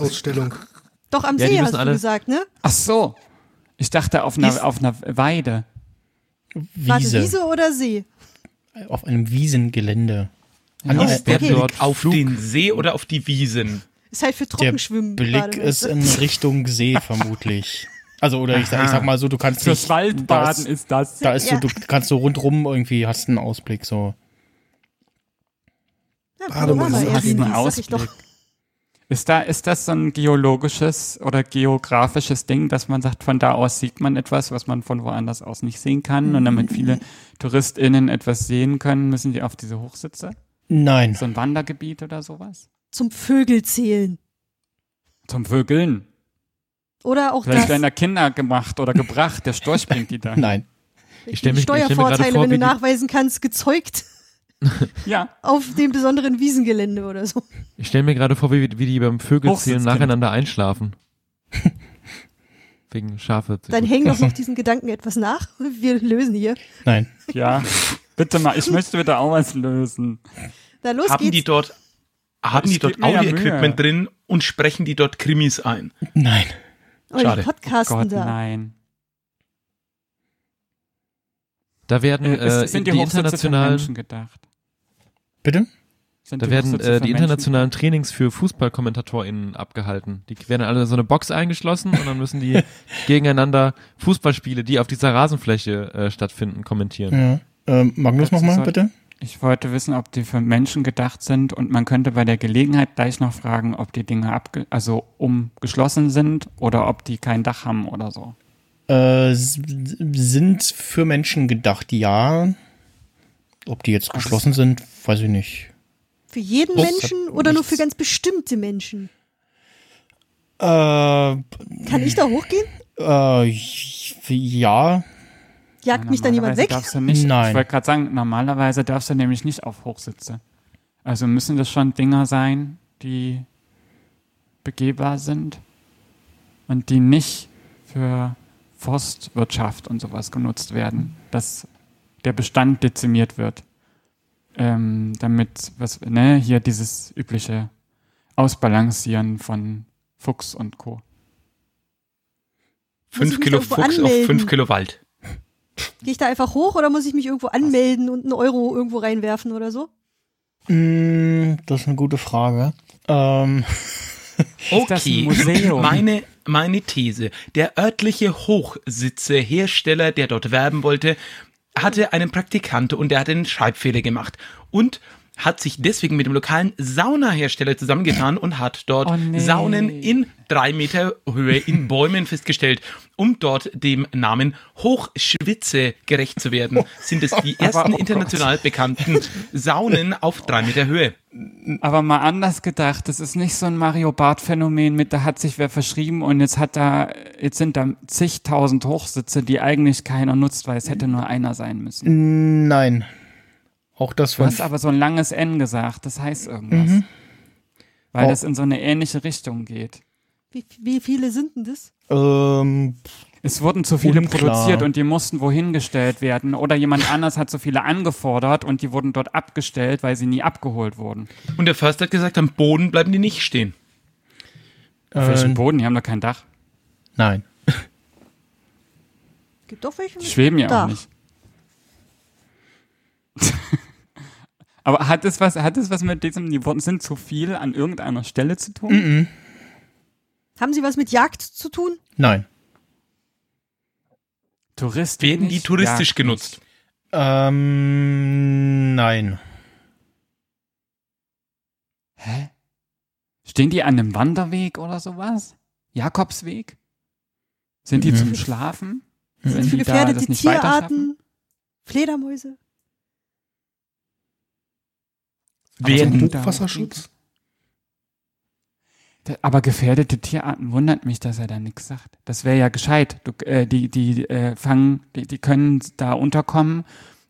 Doch am Ja, See hast du alle- gesagt, ne? Ach so. Ich dachte auf einer, Ist- auf einer Weide. Warte, Wiese. Wiese oder See? Auf einem Wiesengelände. An Oh, der- dort auf den See oder auf die Wiesen? Ist halt für Der Trockenschwimmen. Blick ist in Richtung See vermutlich. Also, oder ich sag, ich sag mal so, du kannst Fürs nicht, Waldbaden da ist, ist das. da ist Ja. so, du kannst so rundrum irgendwie, hast einen Ausblick, so. Ja, Panorama hast einen. Ausblick. Ist da, ist das so ein geologisches oder geografisches Ding, dass man sagt, von da aus sieht man etwas, was man von woanders aus nicht sehen kann? Und damit viele TouristInnen etwas sehen können, müssen die auf diese Hochsitze? Nein. So ein Wandergebiet oder sowas? Zum Vögelzählen. Zum Vögeln. Oder auch Vielleicht das. werden da Kinder gemacht oder gebracht. Der Storch bringt die dann. Nein. Ich stell mich- ich stell mir Steuervorteile, vor, wenn du nachweisen kannst, gezeugt Ja. auf dem besonderen Wiesengelände oder so. Ich stelle mir gerade vor, wie, wie die beim Vögelzählen nacheinander einschlafen. Wegen Schafe. Dann hängen doch noch diesen Gedanken etwas nach. Wir lösen hier. Nein. Ja. Bitte mal, ich möchte bitte auch was lösen. Da los Haben geht's. die dort, haben Ich die dort Audio-Equipment drin und sprechen die dort Krimis ein? Nein. oh, die schade. Podcasten Gott, da. nein. Da werden Äh, äh, es sind die, die internationalen, Menschen gedacht. Bitte? Sind da werden äh, die Menschen internationalen Trainings für FußballkommentatorInnen abgehalten. Die werden alle in so eine Box eingeschlossen und dann müssen die gegeneinander Fußballspiele, die auf dieser Rasenfläche äh, stattfinden, kommentieren. Ja. Ähm, Magnus nochmal, bitte? Ich wollte wissen, ob die für Menschen gedacht sind und man könnte bei der Gelegenheit gleich noch fragen, ob die Dinge abge also umgeschlossen sind oder ob die kein Dach haben oder so. Äh, sind für Menschen gedacht, ja. Ob die jetzt Also geschlossen sind, weiß ich nicht. Für jeden Oh, Menschen oder nur nichts. für ganz bestimmte Menschen? Äh, Kann ich da hochgehen? äh, ja. Jagt mich dann jemand weg? Darfst du nicht, Nein. Ich wollte gerade sagen, normalerweise darfst du nämlich nicht auf Hochsitze. Also müssen das schon Dinger sein, die begehbar sind und die nicht für Forstwirtschaft und sowas genutzt werden, dass der Bestand dezimiert wird. Ähm, damit, was, ne, hier dieses übliche Ausbalancieren von Fuchs und Co. Fünf Kilo Fuchs auf anmelden? fünf Kilo Wald. Gehe ich da einfach hoch oder muss ich mich irgendwo anmelden und einen Euro irgendwo reinwerfen oder so? Mm, das ist eine gute Frage. Ähm, Ist das ein Museum? Meine, meine These. Der örtliche Hochsitze-Hersteller, der dort werben wollte, hatte einen Praktikanten und der hat einen Schreibfehler gemacht. Und hat sich deswegen mit dem lokalen Saunahersteller zusammengetan und hat dort Oh nee. Saunen in drei Meter Höhe in Bäumen festgestellt. Um dort dem Namen Hochschwitze gerecht zu werden, sind es die ersten oh Gott. international bekannten Saunen auf drei Meter Höhe. Aber mal anders gedacht, das ist nicht so ein Mario Bart Phänomen mit, da hat sich wer verschrieben und jetzt hat da, jetzt sind da zigtausend Hochsitze, die eigentlich keiner nutzt, weil es hätte nur einer sein müssen. Nein. Auch das Du von. hast aber so ein langes N gesagt, das heißt irgendwas. Weil Oh. das in so eine ähnliche Richtung geht. Wie, wie viele sind denn das? Ähm, Es wurden zu viele Unklar. produziert und die mussten wohin gestellt werden. Oder jemand anders hat so viele angefordert und die wurden dort abgestellt, weil sie nie abgeholt wurden. Und der Förster hat gesagt, am Boden bleiben die nicht stehen. Auf welchem äh, Boden? Die haben doch kein Dach. nein. Gibt doch welche Die schweben ja Dach. auch nicht. Aber hat es was, hat es was mit diesem, die wurden, sind zu viel an irgendeiner Stelle zu tun? Mhm. Haben sie was mit Jagd zu tun? Nein. Touristik Werden die touristisch Jagd genutzt? Ähm, nein. Hä? Stehen die an einem Wanderweg oder sowas? Jakobsweg? Sind die Mhm. zum Schlafen? Die da Gefährdete das nicht weiterschaffen? Tierarten? Fledermäuse? Da Hochwasserschutz? Da- Aber gefährdete Tierarten wundert mich, dass er da nichts sagt. Das wäre ja gescheit. Du, äh, die die äh, fangen, die, die können da unterkommen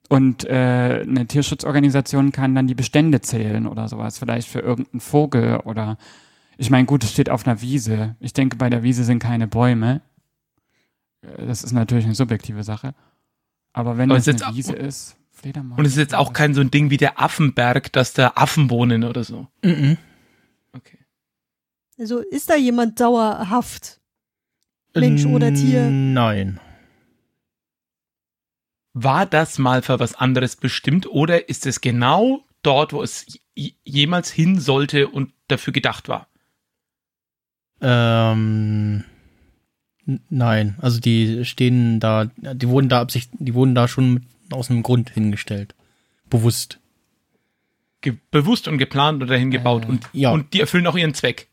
und äh, eine Tierschutzorganisation kann dann die Bestände zählen oder sowas. Vielleicht für irgendeinen Vogel oder ich meine, gut, es steht auf einer Wiese. Ich denke, bei der Wiese sind keine Bäume. Äh, Das ist natürlich eine subjektive Sache. Aber wenn Aber das es eine Wiese ist, Fledermaus. Und es ist jetzt auch kein so ein Ding wie der Affenberg, dass da Affen wohnen oder so. Mhm. Okay. Also ist da jemand dauerhaft? Mensch oder Tier? Nein. War das mal für was anderes bestimmt oder ist es genau dort, wo es jemals hin sollte und dafür gedacht war? Ähm, nein. Also die stehen da, die wurden da absicht, die wurden da schon mit, aus einem Grund hingestellt. Bewusst. Ge bewusst und geplant oder hingebaut Äh, und, ja. und die erfüllen auch ihren Zweck.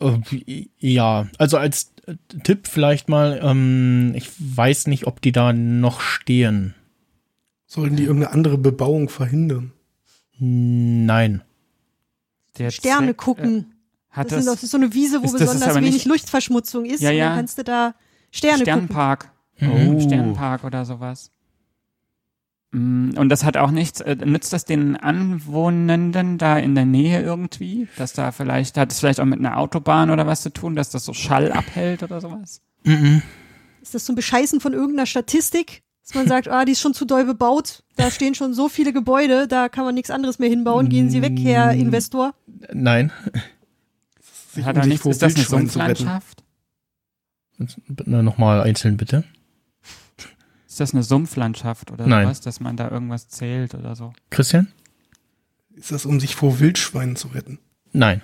Äh, Ja, also als äh, Tipp vielleicht mal, ähm, ich weiß nicht, ob die da noch stehen. Sollen die irgendeine andere Bebauung verhindern? Nein. Der Sterne Zweck, gucken. Äh, hat das, sind, das, das ist so eine Wiese, wo das besonders wenig nicht- Luftverschmutzung ist. Ja, und ja. dann kannst du da Sterne gucken. Sternpark. Oh. Sternpark oder sowas. Mm, Und das hat auch nichts, äh, nützt das den Anwohnenden da in der Nähe irgendwie? Dass da vielleicht, hat es vielleicht auch mit einer Autobahn oder was zu tun, dass das so Schall abhält oder sowas? Mhm. Ist das so ein Bescheißen von irgendeiner Statistik? Dass man sagt, ah, die ist schon zu doll bebaut, da stehen schon so viele Gebäude, da kann man nichts anderes mehr hinbauen. Gehen Sie weg, Herr Mm. Investor. Nein. Hat er nichts, vor ist das eine Wildschweinen zu retten. Sumpflandschaft? Nochmal einzeln bitte. Ist das eine Sumpflandschaft oder Nein. sowas, dass man da irgendwas zählt oder so? Christian? Ist das, um sich vor Wildschweinen zu retten? Nein.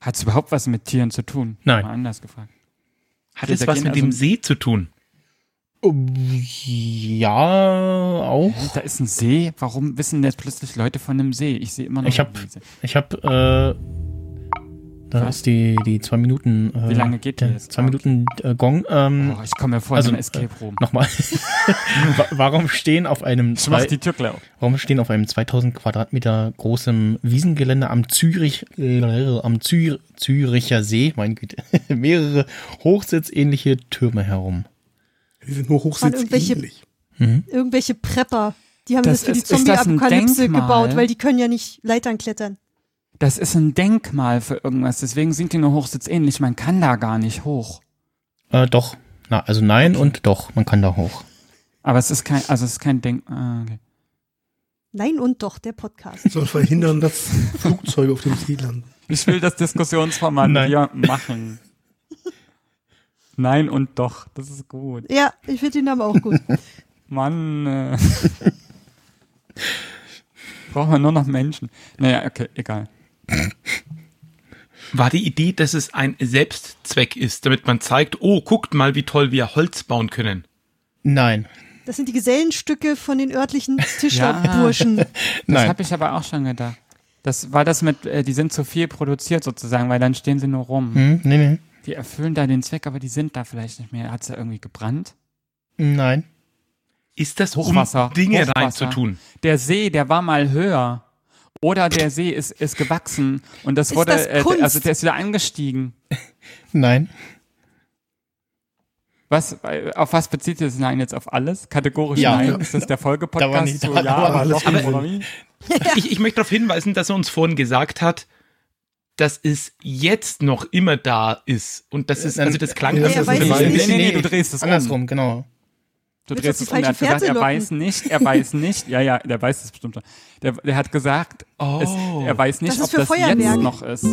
Hat es überhaupt was mit Tieren zu tun? Nein. Mal anders gefragt. Hat es was mit also- dem See zu tun? Ja, auch. Da ist ein See. Warum wissen jetzt plötzlich Leute von einem See? Ich sehe immer noch Ich hab- einen See. Ich habe, äh, da Was? ist die, die zwei Minuten. Äh, Wie lange geht die der jetzt? Zwei Minuten äh, Gong. Ähm, Oh, ich komme mir vor also, Escape Room. Nochmal. Wa- Warum stehen auf einem Ich mach zwei, die Tür klar. warum stehen auf einem 2000 Quadratmeter großen Wiesengelände am Zürich, äh, am Zür, Züricher See, mein Güte, mehrere hochsitzähnliche Türme herum? Die sind nur Waren irgendwelche- hochsitzähnlich. Mhm. Irgendwelche Prepper. Die haben das, Das für die Zombie-Apokalypse gebaut, weil die können ja nicht Leitern klettern. Das ist ein Denkmal für irgendwas, deswegen sind die nur hochsitzähnlich. Man kann da gar nicht hoch. Äh, doch. Na, also nein und doch, man kann da hoch. Aber es ist kein, also es ist kein Denk. Ah, okay. Nein und doch, der Podcast. Soll verhindern, dass Flugzeuge auf dem See landen. Ich will das Diskussionsformat Nein. dir machen. Nein und doch, das ist gut. Ja, ich finde den Namen auch gut. Mann. Äh. Brauchen wir nur noch Menschen. Naja, okay, egal. War die Idee, dass es ein Selbstzweck ist, damit man zeigt, oh, guckt mal, wie toll wir Holz bauen können. Nein. Das sind die Gesellenstücke von den örtlichen Tischlerburschen. Das Nein. habe ich aber auch schon gedacht. Das war das mit, äh, die sind zu viel produziert sozusagen, weil dann stehen sie nur rum. Hm, nee, nee. Die erfüllen da den Zweck, aber die sind da vielleicht nicht mehr. Hat sie irgendwie gebrannt? Nein. Ist das Hochwasser, um Dinge Hochwasser. reinzutun? Der See, der war mal höher. Oder der See ist, ist gewachsen und das Ist wurde, das äh, also der ist wieder angestiegen. Nein. Was, äh, auf was bezieht sich das Nein jetzt? Auf alles? Kategorisch Ja. Nein? Ist das der Da Folgepodcast nicht- zu da Ja, aber alles wie? Ich, ich möchte darauf hinweisen, dass er uns vorhin gesagt hat, dass es jetzt noch immer da ist. Und das ist, also das klang Ja, das ist weiß ein es bisschen- nicht. Nee, nee, nee, du drehst es um. Andersrum, genau. Du Willst drehst es um. Er hat falsche gesagt, er weiß nicht, er weiß nicht. Ja, ja, der weiß es bestimmt schon. Der, der hat gesagt, Oh. es, er weiß nicht, Das ob das Feuerwerk. jetzt noch ist.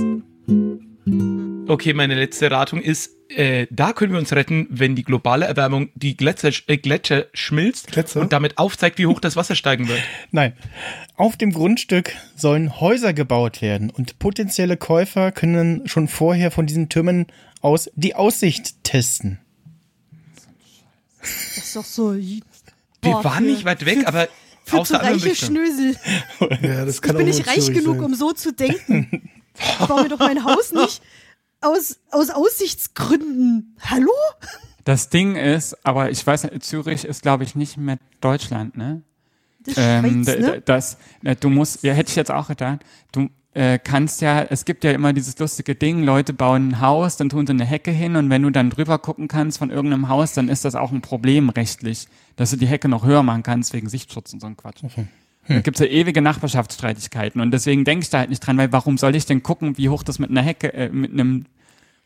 Okay, meine letzte Ratung ist, äh, da können wir uns retten, wenn die globale Erwärmung die Gletscher, äh, Gletscher schmilzt Gletscher? und damit aufzeigt, wie hoch das Wasser steigen wird. Nein. Auf dem Grundstück sollen Häuser gebaut werden und potenzielle Käufer können schon vorher von diesen Türmen aus die Aussicht testen. Das ist doch so. Wir Boah, waren für- nicht weit weg, aber Für zu außer anderen reiche. Schnösel. Ja, das Ich kann bin auch nicht reich genug, sein. um so zu denken. Ich baue mir doch mein Haus nicht aus, aus Aussichtsgründen. Hallo? Das Ding ist, aber ich weiß, nicht, Zürich ist, glaube ich, nicht mehr Deutschland, ne? Das ist Ähm, Schweiz, ne? d- das, äh, du musst, ja, hätte ich jetzt auch gedacht, du äh, kannst ja, es gibt ja immer dieses lustige Ding, Leute bauen ein Haus, dann tun sie eine Hecke hin und wenn du dann drüber gucken kannst von irgendeinem Haus, dann ist das auch ein Problem rechtlich, dass du die Hecke noch höher machen kannst wegen Sichtschutz und so ein Quatsch. Da gibt's ja ewige Nachbarschaftsstreitigkeiten und deswegen denke ich da halt nicht dran, weil warum soll ich denn gucken, wie hoch das mit einer Hecke, äh, mit einem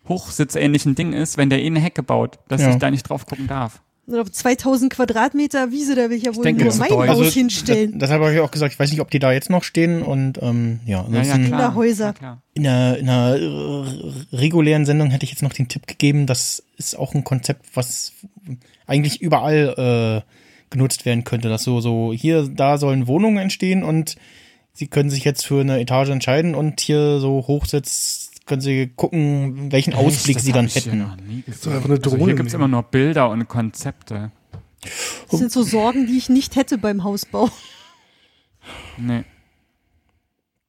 hochsitzähnlichen Ding ist, wenn der eh eine Hecke baut, dass Ja. ich da nicht drauf gucken darf. Und auf 2000 Quadratmeter Wiese, da will ich ja wohl denke, nur mein deutsch. Haus Also, hinstellen. Das, deshalb habe ich auch gesagt, ich weiß nicht, ob die da jetzt noch stehen und ähm, ja, Ja, ja. Kinderhäuser. Ja, in einer, in einer äh, regulären Sendung hätte ich jetzt noch den Tipp gegeben, das ist auch ein Konzept, was eigentlich überall äh, genutzt werden könnte, dass so, so hier, da sollen Wohnungen entstehen und sie können sich jetzt für eine Etage entscheiden und hier so hochsitzt, können sie gucken, welchen Ausblick Echt? sie Das dann hätten. noch nie gesehen. doch einfach eine Also Drohne hier gibt's nehmen. immer nur Bilder und Konzepte. Das sind so Sorgen, die ich nicht hätte beim Hausbau. Nee.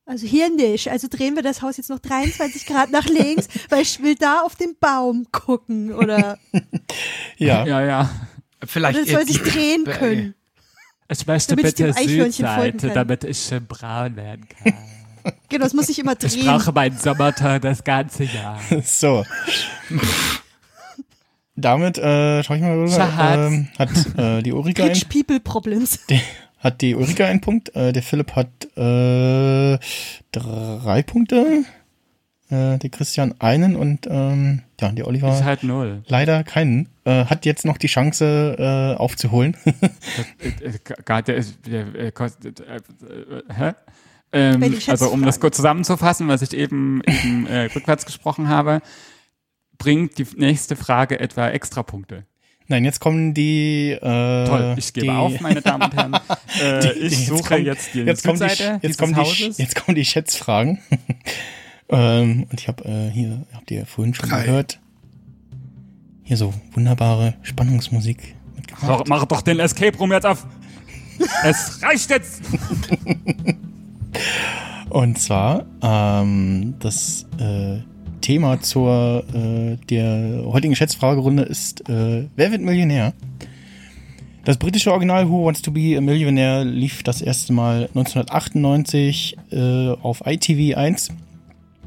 Also hier nicht. Also drehen wir das Haus jetzt noch 23 Grad nach links, weil ich will da auf den Baum gucken oder, Ja, Ja, ja. Vielleicht oder es soll sich drehen Äh, können. Ich möchte Damit ich dem bitte Eichhörnchen folgen Südseite, kann. damit ich schön braun werden kann. Genau, das muss ich immer Ich drehen. brauche meinen Sommertag das ganze Jahr. so. Damit äh, schau ich mal rüber. Ähm, hat äh, die Ulrika einen, Rich People Problems. hat die Ulrika einen Punkt, äh, der Philipp hat äh, drei Punkte, äh, der Christian einen und ähm, ja, die Oliver Ich halt null. leider keinen. Äh, hat jetzt noch die Chance äh, aufzuholen. Äh, äh, Gar, der, ist- der äh, kostet, äh, äh, hä? Ähm, also um das kurz zusammenzufassen, was ich eben, eben äh, rückwärts gesprochen habe, bringt die nächste Frage etwa Extrapunkte. Nein, jetzt kommen die. Äh, Toll, ich gebe die, auf, meine Damen und Herren. Äh, die- ich jetzt suche kommen- jetzt die jetzt kommen die, jetzt dieses kommen die, Hauses. jetzt kommen die Schätzfragen. ähm, und ich habe äh, hier, habt ihr vorhin schon Drei. gehört, hier so wunderbare Spannungsmusik mitgebracht. Mach, mach doch den Escape Room jetzt auf. Es reicht jetzt. Und zwar ähm, das äh, Thema zur äh, der heutigen Schätzfragerunde ist äh, Wer wird Millionär? Das britische Original Who Wants to Be a Millionaire lief das erste Mal 1998 äh, auf ITV 1,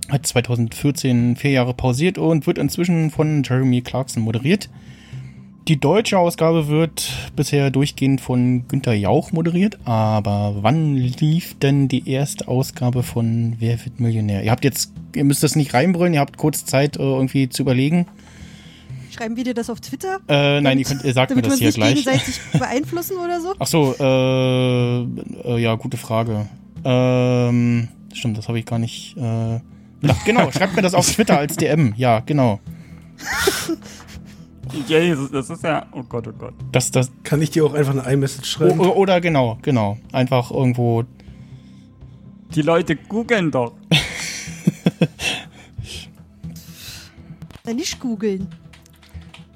hat 2014 vier Jahre pausiert und wird inzwischen von Jeremy Clarkson moderiert. Die deutsche Ausgabe wird bisher durchgehend von Günter Jauch moderiert, aber wann lief denn die erste Ausgabe von Wer wird Millionär? Ihr habt jetzt, ihr müsst das nicht reinbrüllen, ihr habt kurz Zeit äh, irgendwie zu überlegen. Schreiben wir dir das auf Twitter? Äh, nein, ihr, könnt, ihr sagt mir das hier gleich. gegenseitig beeinflussen oder so? Ach so, äh, äh, ja, gute Frage. Ähm, stimmt, das habe ich gar nicht. Äh, bedacht. genau, schreibt mir das auf Twitter als DM. Ja, genau. Jesus, das ist ja. Oh Gott, oh Gott. Das, das, Kann ich dir auch einfach eine iMessage schreiben? o- oder genau, genau. Einfach irgendwo. Die Leute googeln doch. Dann nicht googeln.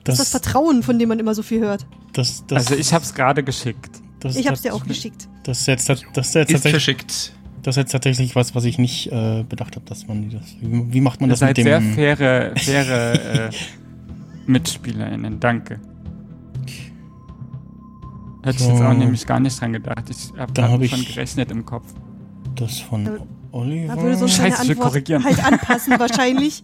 Das, Das ist das Vertrauen, von dem man immer so viel hört. Das, das, Also ich habe es gerade geschickt. das, Ich hab's dir das- auch geschickt. Das ist jetzt, das ist jetzt Ist tatsächlich, verschickt. das ist jetzt tatsächlich was, was ich nicht äh, bedacht habe, dass man das. Wie, wie macht man Ihr das mit seid dem? sehr faire, faire äh, MitspielerInnen. Danke. Hätte ich So. jetzt auch nämlich gar nicht dran gedacht. Ich habe Da hab ich- schon gerechnet im Kopf. das von Da- Oliver. Da würde so Scheiße, ich will Antwort korrigieren. halt anpassen wahrscheinlich.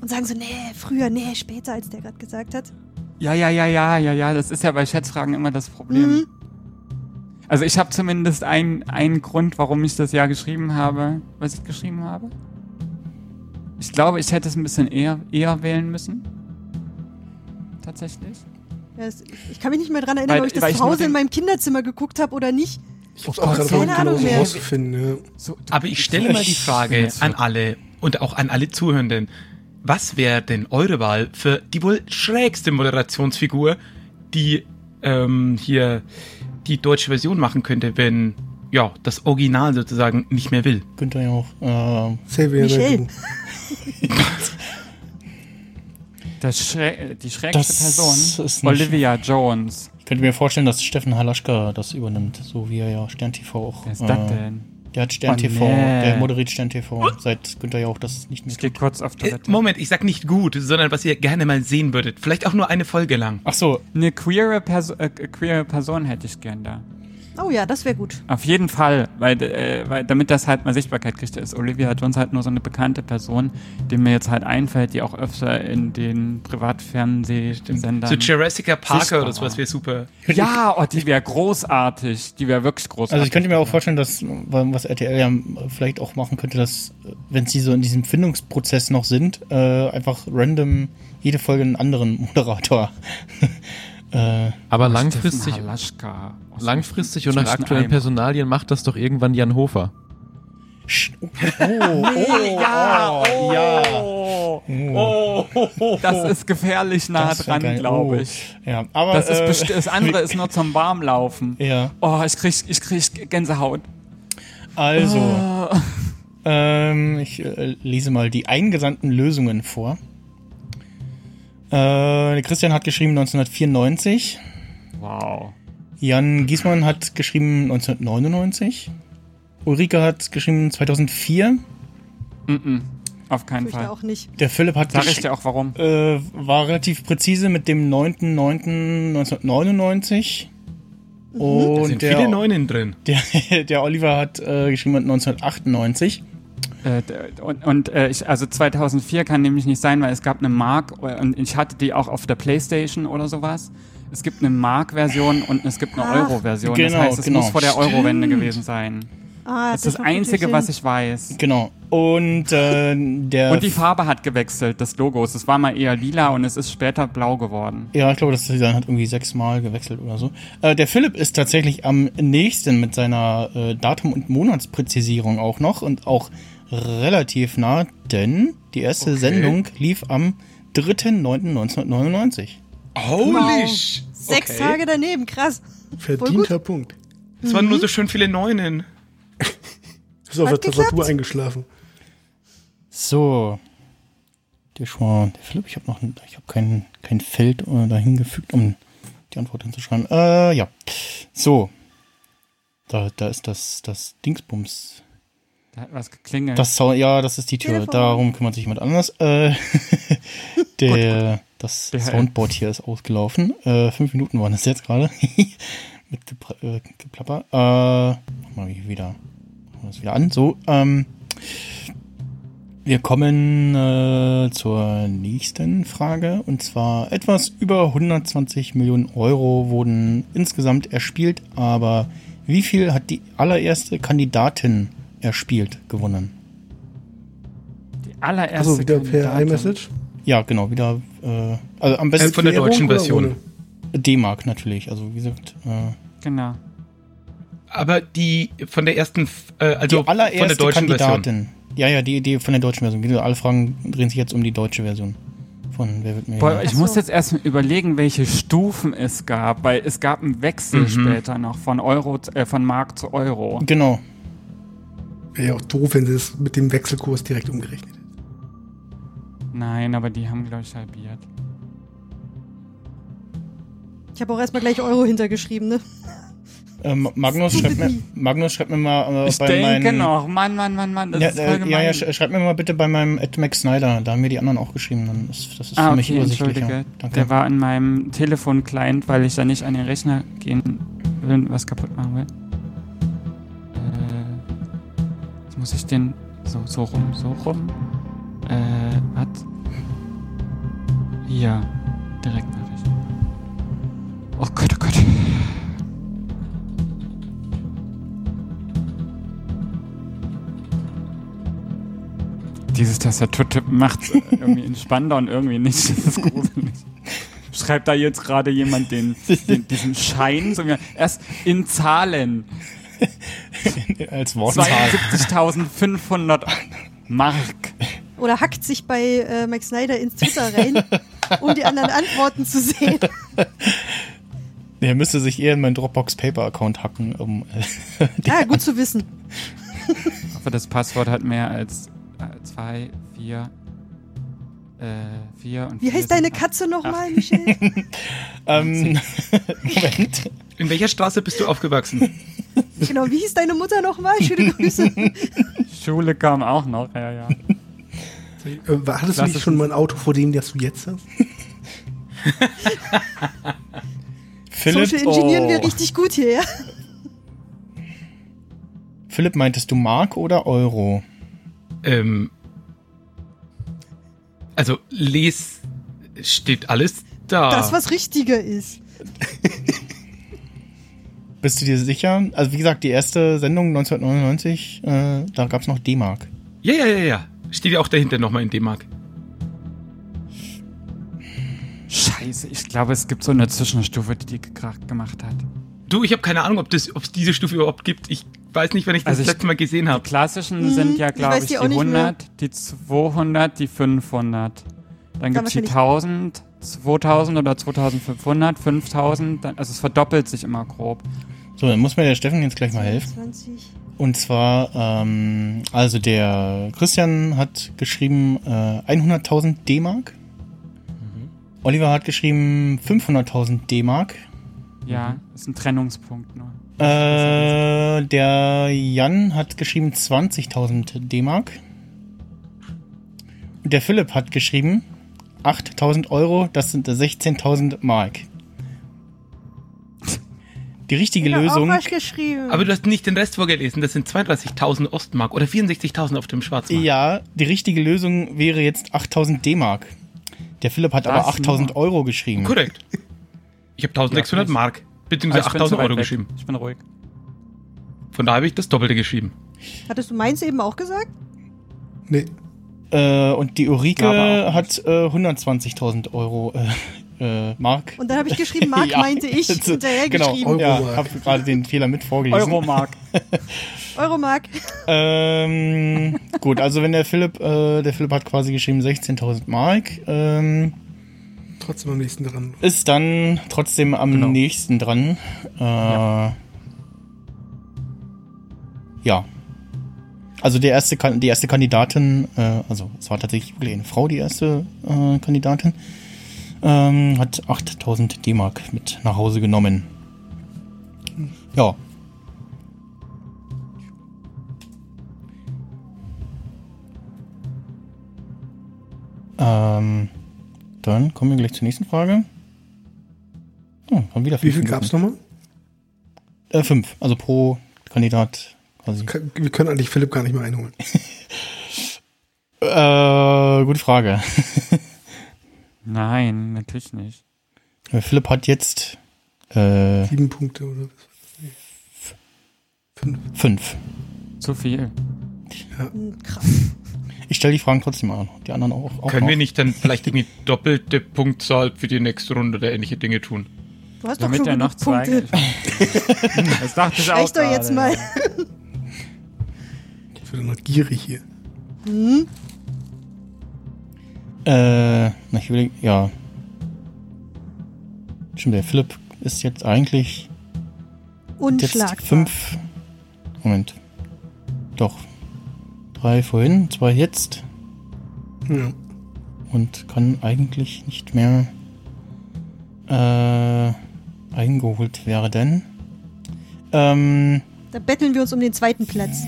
Und sagen so, nee, früher, nee, später, als der gerade gesagt hat. Ja, ja, ja, ja, ja, ja. Das ist ja bei Schätzfragen immer das Problem. Mhm. Also ich habe zumindest einen, einen Grund, warum ich das Jahr geschrieben habe, was ich geschrieben habe. Ich glaube, ich hätte es ein bisschen eher, eher wählen müssen. Tatsächlich. Ja, ich kann mich nicht mehr dran erinnern, Weil- ob ich das zu Hause in meinem Kinderzimmer geguckt habe oder nicht. Ich hab's Oh Gott, keine Ahnung mehr. rauszufinden. Ja. So, Aber ich stelle mal die Frage an alle und auch an alle Zuhörenden. Was wäre denn eure Wahl für die wohl schrägste Moderationsfigur, die ähm, hier die deutsche Version machen könnte, wenn ja das Original sozusagen nicht mehr will? Günther ja auch. Äh, Xavier Schrä die schrägste Das Person, Olivia Jones. ich könnte mir vorstellen, dass Steffen Halaschka das übernimmt, so wie er ja Stern TV auch. Wer ist äh, das denn? Der hat Stern Oh, TV, nee. der moderiert Stern TV, seit Günther ja auch das nicht mehr Ich gehe tut. kurz auf Äh, Toilette. Moment, ich sag nicht gut, sondern was ihr gerne mal sehen würdet. Vielleicht auch nur eine Folge lang. Ach so, Eine queere, Perso äh, queere Person hätte ich gern da. Oh ja, das wäre gut. Auf jeden Fall, weil, äh, weil damit das halt mal Sichtbarkeit kriegt, ist Olivia Jones halt nur so eine bekannte Person, die mir jetzt halt einfällt, die auch öfter in den Privatfernsehsendern. So Jurassic Parker oder so, was war. wäre super. Ja, oh, die wäre großartig. Die wäre wirklich großartig. Also ich könnte mir auch vorstellen, dass was RTL ja vielleicht auch machen könnte, dass wenn sie so in diesem Findungsprozess noch sind, äh, einfach random jede Folge einen anderen Moderator. Äh, Aber Oh, langfristig. Oh, langfristig und nach aktuellen Personalien macht das doch irgendwann Jan Hofer. sch- oh, oh, Ja, oh, ja. Oh, das ist gefährlich nah Das dran, glaube Oh. ich. Ja, aber Das, ist äh, das andere ist nur zum Warmlaufen. ja, Oh, ich krieg, ich krieg Gänsehaut. also Oh. ähm, ich äh, lese mal die eingesandten Lösungen vor. Äh, Christian hat geschrieben 1994. Wow. Jan Giesmann hat geschrieben 1999. Ulrike hat geschrieben 2004. Mm-mm. Auf keinen Fall. auch nicht. Der Philipp hat Sag ich dir auch warum. äh, war relativ präzise mit dem 9.9.1999. Da Und sind der, viele Neunen drin. der, der Oliver hat äh, geschrieben mit 1998. Äh, und und äh, ich, also 2004 kann nämlich nicht sein, weil es gab eine Mark äh, und ich hatte die auch auf der Playstation oder sowas. Es gibt eine Mark-Version und es gibt eine Ach. Euro-Version. Genau, das heißt, es genau. muss vor der Euro-Wende gewesen sein. Ah, Das ist das macht natürlich Einzige, was ich weiß. Genau. Und äh, der. Und die Farbe hat gewechselt, des Logos. Es war mal eher lila und es ist später blau geworden. ja, ich glaube, das Design hat irgendwie sechsmal gewechselt oder so. Äh, der Philipp ist tatsächlich am nächsten mit seiner äh, Datum- und Monatspräzisierung auch noch und auch relativ nah, denn die erste Okay. Sendung lief am 3.9.1999. Holy Wow. sh- Sechs okay. Tage daneben, krass. Verdienter Punkt. Es waren nur so schön viele Neunen. Ist auf Hat der Tastatur geklappt. eingeschlafen. So. Der Schwan, der Philipp, ich habe noch, ich habe kein, kein Feld äh, dahin gefügt, um die Antwort hinzuschreiben. Äh, ja. So. Da, da ist das, das Dingsbums. Da hat was geklingelt. Das Sound, ja, das ist die Tür. Telefon. Darum kümmert sich jemand anders. Äh, der, das DHL. Soundboard hier ist ausgelaufen. Äh, fünf Minuten waren es jetzt gerade. Mit äh, Geplapper. Äh, mach mal wieder, machen wir das wieder an. So, ähm, wir kommen äh, zur nächsten Frage. Und zwar etwas über 120 Millionen Euro wurden insgesamt erspielt. Aber wie viel hat die allererste Kandidatin erspielt gewonnen? die allererste Also wieder per Kandidatin. iMessage. Ja, genau, wieder, äh, also am besten Äh, von der deutschen Version. D-Mark natürlich, also wie gesagt, äh, Genau. Aber die von der ersten, äh, also die allererste von der deutschen Version. Kandidatin. Ja, ja, die Idee von der deutschen Version. Gesagt, Alle Fragen drehen sich jetzt um die deutsche Version von Wer wird Boah, Millionär. ich Ach muss jetzt erst mal überlegen, welche Stufen es gab, weil es gab einen Wechsel Mhm. später noch von Euro, zu- äh, von Mark zu Euro. Genau. Wäre ja auch doof, wenn sie es mit dem Wechselkurs direkt umgerechnet hätten. Nein, aber die haben, glaube ich, halbiert. Ich habe auch erstmal gleich Euro hintergeschrieben, ne? Ähm, Magnus, schreibt mir, Magnus, schreibt mir mal äh, Ich bei denke meinen. noch, Mann, Mann, Mann, Mann, das Ja, ist voll äh, ja, ja, sch- schreibt mir mal bitte bei meinem Ed Max Snyder. Da haben mir die anderen auch geschrieben. Dann ist, das ist ah, für mich okay, übersichtlicher. entschuldige. Danke. Der war in meinem Telefon-Client, weil ich da nicht an den Rechner gehen will und was kaputt machen will. Äh, jetzt muss ich den so, so rum, so rum. Äh, was? Hier, direkt Nachricht. Oh Gott, oh Gott. Dieses Tastaturtippen macht irgendwie entspannter und irgendwie nicht. Das ist gruselig. Schreibt da jetzt gerade jemand den, den, diesen Schein? So, wie- erst in Zahlen. Als Wortzahl. 72.500 Mark. Oder hackt sich bei äh, Max Snyder ins Twitter rein, um die anderen Antworten zu sehen. Der müsste sich eher in meinen Dropbox Paper Account hacken, um. Äh, Ja, gut zu wissen. Ich hoffe, das Passwort hat mehr als zwei, vier, äh, vier und Wie vier heißt deine acht. Katze nochmal, Michel? ähm, Moment. In welcher Straße bist du aufgewachsen? genau, wie hieß deine Mutter nochmal? Schöne Grüße. Schule kam auch noch, ja, ja. Äh, hattest du nicht schon mal ein Auto vor dem, das du jetzt hast? Philipp, Social Engineeren wir oh. richtig gut hier, ja? Philipp, meintest du Mark oder Euro? Ähm, also, les steht alles da. Das, was richtiger ist. Bist du dir sicher? Also wie gesagt, die erste Sendung 1999, äh, da gab es noch D-Mark. ja, ja, ja, ja. Steht ja auch dahinter nochmal in D-Mark. Scheiße, ich glaube, es gibt so eine Zwischenstufe, die die gekracht gemacht hat. Du, ich habe keine Ahnung, ob es diese Stufe überhaupt gibt. Ich weiß nicht, wenn ich das Also ich- letzte Mal gesehen Die habe. klassischen Mhm, sind ja, ich glaube weiß ich, die die, auch nicht mehr. 100, die 200, die 500. Dann gibt es die wahrscheinlich- 1000, 2000 oder 2500, 5000. Dann, also es verdoppelt sich immer grob. So, dann muss mir der Steffen jetzt gleich mal helfen. 20. Und zwar, ähm, also der Christian hat geschrieben äh, 100.000 D-Mark. Oliver hat geschrieben 500.000 D-Mark. Ja, ist ein Trennungspunkt nur. Äh, der Jan hat geschrieben 20.000 D-Mark. Und der Philipp hat geschrieben 8.000 Euro, das sind 16.000 Mark. Die richtige Ich hab auch Lösung. was geschrieben. Aber du hast nicht den Rest vorgelesen. Das sind 32.000 Ostmark oder 64.000 auf dem Schwarzmarkt. Ja, die richtige Lösung wäre jetzt 8000 D-Mark. Der Philipp hat aber Das 8000 nur. Euro geschrieben. Korrekt. Ich habe 1600 Ja, Mark, Aber beziehungsweise ich bin zu 8000 weit Euro weg. geschrieben. Ich bin ruhig. Von da habe ich das Doppelte geschrieben. Hattest du meins eben auch gesagt? Nee. Äh, und die Ulrike Ja, hat äh, 120.000 Euro äh, äh, Mark. Und dann habe ich geschrieben, Mark Ja. meinte ich, hinterher genau. geschrieben. Ja, Euro-Mark. habe gerade den Fehler mit vorgelesen. Euromark. Euromark. Ähm, gut, also wenn der Philipp, äh, der Philipp hat quasi geschrieben 16.000 Mark, ähm, Trotzdem am nächsten dran. ist dann trotzdem am Genau. nächsten dran. Äh, ja. Also der erste, die erste Kandidatin, äh, also es war tatsächlich wirklich eine Frau, die erste äh, Kandidatin, ähm, hat 8000 D-Mark mit nach Hause genommen. Ja. Ähm, dann kommen wir gleich zur nächsten Frage. Oh, haben wieder Wie fünf viel Minuten. gab's nochmal? Äh, fünf, also pro Kandidat quasi. Kann- Wir können eigentlich Philipp gar nicht mehr einholen. Äh, gute Frage. Nein, natürlich nicht. Äh, Philipp hat jetzt äh, Sieben Punkte oder was? Fünf. fünf. Zu viel. Hm, Krass. Ich stelle die Fragen trotzdem an. Die anderen auch. auch Können noch. wir nicht dann vielleicht irgendwie doppelte Punktzahl für die nächste Runde oder ähnliche Dinge tun? Du hast doch Damit schon er noch zwei. Punkte. das dachte ich auch. Reicht doch jetzt mal. Ich bin noch gierig hier. Hm? Äh, na, ich will, ja. Stimmt, der Philipp ist jetzt eigentlich jetzt Unschlagbar. fünf. Moment. Doch. Drei vorhin, zwei jetzt Ja. und kann eigentlich nicht mehr. Äh, eingeholt werden. Ähm, Da betteln wir uns um den zweiten Platz.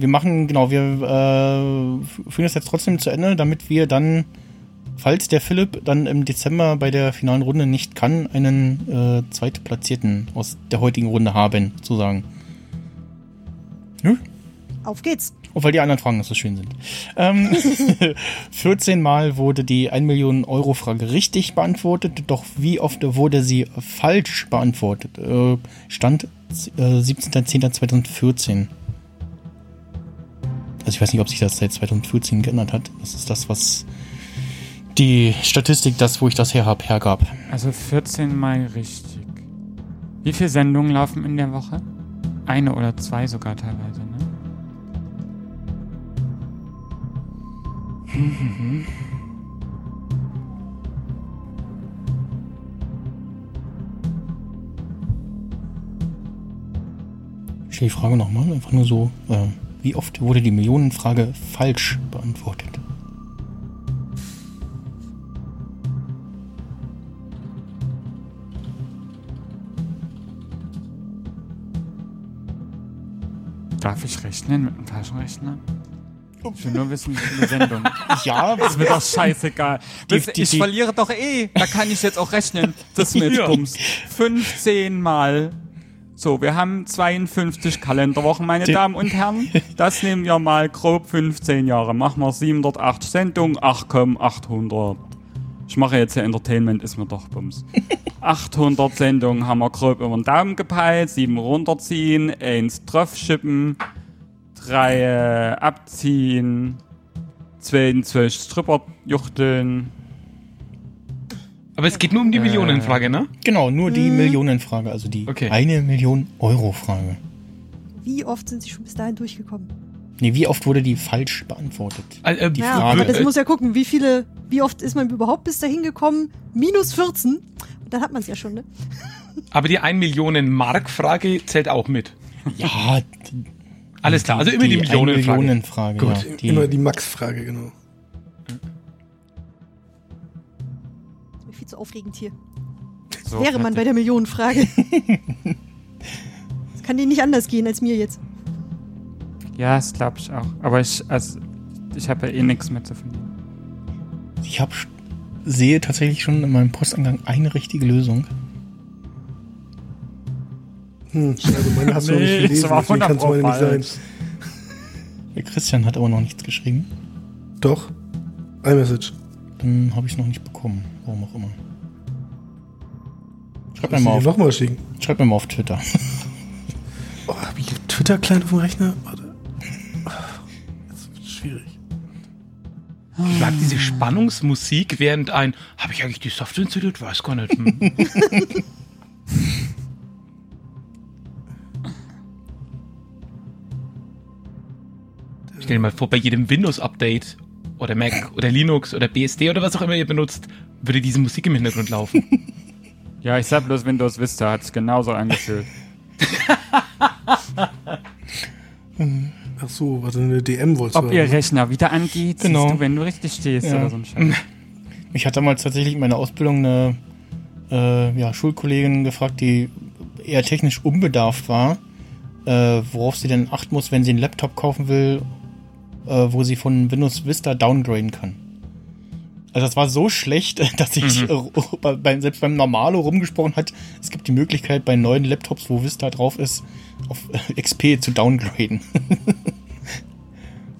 wir machen, genau, wir äh, führen das jetzt trotzdem zu Ende, damit wir dann, falls der Philipp dann im Dezember bei der finalen Runde nicht kann, einen äh, Zweitplatzierten aus der heutigen Runde haben, sozusagen. Ja? Auf geht's. Oh, weil die anderen Fragen noch so schön sind. Ähm, 14 Mal wurde die 1 Million Euro Frage richtig beantwortet, doch wie oft wurde sie falsch beantwortet? Äh, Stand äh, 17.10.2014. Also ich weiß nicht, ob sich das seit 2014 geändert hat. Das ist das, was die Statistik, das, wo ich das her hab, hergab. Also 14 Mal richtig. Wie viele Sendungen laufen in der Woche? Eine oder zwei sogar teilweise, Ich stelle die Frage nochmal, einfach nur so, äh, wie oft wurde die Millionenfrage falsch beantwortet? Darf ich rechnen mit einem Taschenrechner? Ich will nur wissen, wie viele Sendungen. Ja, Ist mir doch scheißegal. Die- ihr, die- ich die- verliere doch eh. Da kann ich jetzt auch rechnen. Das ist mir jetzt Ja. bums. 15 Mal. So, wir haben 52 Kalenderwochen, meine Die- Damen und Herren. Das nehmen wir mal grob 15 Jahre. Machen wir 708 Sendungen. Ach komm, 800. Ich mache jetzt ja Entertainment, ist mir doch bums. 800 Sendungen haben wir grob über den Daumen gepeilt. 7 runterziehen, eins draufschippen, drei äh, abziehen, 22 Stripper juchteln. Aber es geht nur um die Äh. Millionenfrage, ne? genau, nur die Millionenfrage, also die Okay. eine Million Euro Frage. Wie oft sind sie schon bis dahin durchgekommen? Nee, wie oft wurde die falsch beantwortet? Also, äh, die Ja, Frage- aber das äh, muss ja gucken, wie viele, wie oft ist man überhaupt bis dahin gekommen? Minus 14. Und dann hat man es ja schon, ne? aber die 1 Millionen Mark Frage zählt auch mit. Ja, Alles klar, also immer die, die Millionenfrage. Millionenfrage. Gut, ja, die, immer die Max-Frage, genau. Viel zu aufregend hier. So, Wäre man bei der Millionenfrage. Es kann dir nicht anders gehen als mir jetzt. Ja, das glaube ich auch. Aber ich, also, ich habe ja eh nichts mehr zu verlieren. ich hab, sehe tatsächlich schon in meinem Postangang eine richtige Lösung. Hm, also meine hast du noch Nee, nicht gelesen, das war deswegen kann es meine nicht sein. Der Christian hat aber noch nichts geschrieben. Doch. iMessage. Dann habe ich es noch nicht bekommen. Warum auch immer. Schreib mir, mal auf, nochmal schicken. schreib mir mal auf Twitter. Oh, hab ich Twitter klein auf dem Rechner? Warte. Das wird schwierig. Ich mag diese Spannungsmusik, während ein, habe ich eigentlich die Software installiert? Weiß gar nicht. Stell dir mal vor, bei jedem Windows-Update oder Mac oder Linux oder BSD oder was auch immer ihr benutzt, würde diese Musik im Hintergrund laufen. Ja, ich sag bloß Windows Vista hat es genauso angefühlt. Ach so, warte, eine DM wolltest du Ob ihr haben. Rechner wieder angeht, Genau. siehst du, wenn du richtig stehst Ja. oder so ein Scheiß. Mich hat damals tatsächlich in meiner Ausbildung eine äh, ja, Schulkollegin gefragt, die eher technisch unbedarft war, äh, worauf sie denn achten muss, wenn sie einen Laptop kaufen will, äh, wo sie von Windows Vista downgraden kann. Also das war so schlecht, dass ich äh, bei, selbst beim Normalo rumgesprochen hat, es gibt die Möglichkeit bei neuen Laptops, wo Vista drauf ist, auf äh, XP zu downgraden.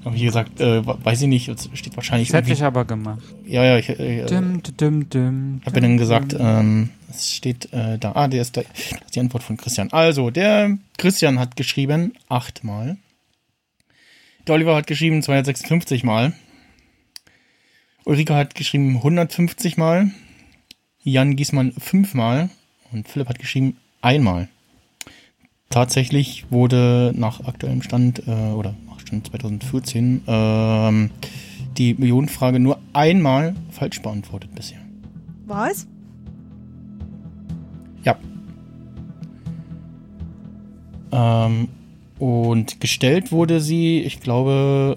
Aber wie gesagt, äh, weiß ich nicht, es steht wahrscheinlich Das hätte ich aber gemacht. ja, ja, ich äh, Dim, dim, dim, habe dann gesagt, ähm, es steht äh, da, ah, der ist da, das ist die Antwort von Christian. Also, der Christian hat geschrieben achtmal. Oliver hat geschrieben 256 Mal. Ulrike hat geschrieben 150 Mal. Jan Giesmann fünfmal. Und Philipp hat geschrieben einmal. Tatsächlich wurde nach aktuellem Stand, äh, oder nach Stand 2014, ähm, die Millionenfrage nur einmal falsch beantwortet bisher. Was? Ja. Ähm, und gestellt wurde sie, ich glaube,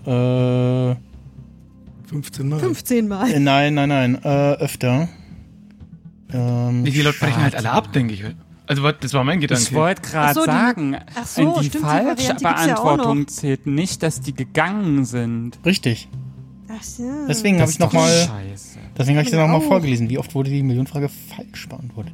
15 Mal. 15 äh, Mal. nein, nein, nein, äh, öfter. Ähm, Die Leute brechen halt alle ab, denke ich. Also das war mein Ich Gedanke. wollte gerade so, die- sagen, ach so, die stimmt, die falsche ja auch Beantwortung noch. zählt nicht, dass die gegangen sind. richtig. Ach so. Deswegen habe ich ist doch nochmal, Scheiße. deswegen habe ich Genau. nochmal vorgelesen. Wie oft wurde die Millionenfrage falsch beantwortet?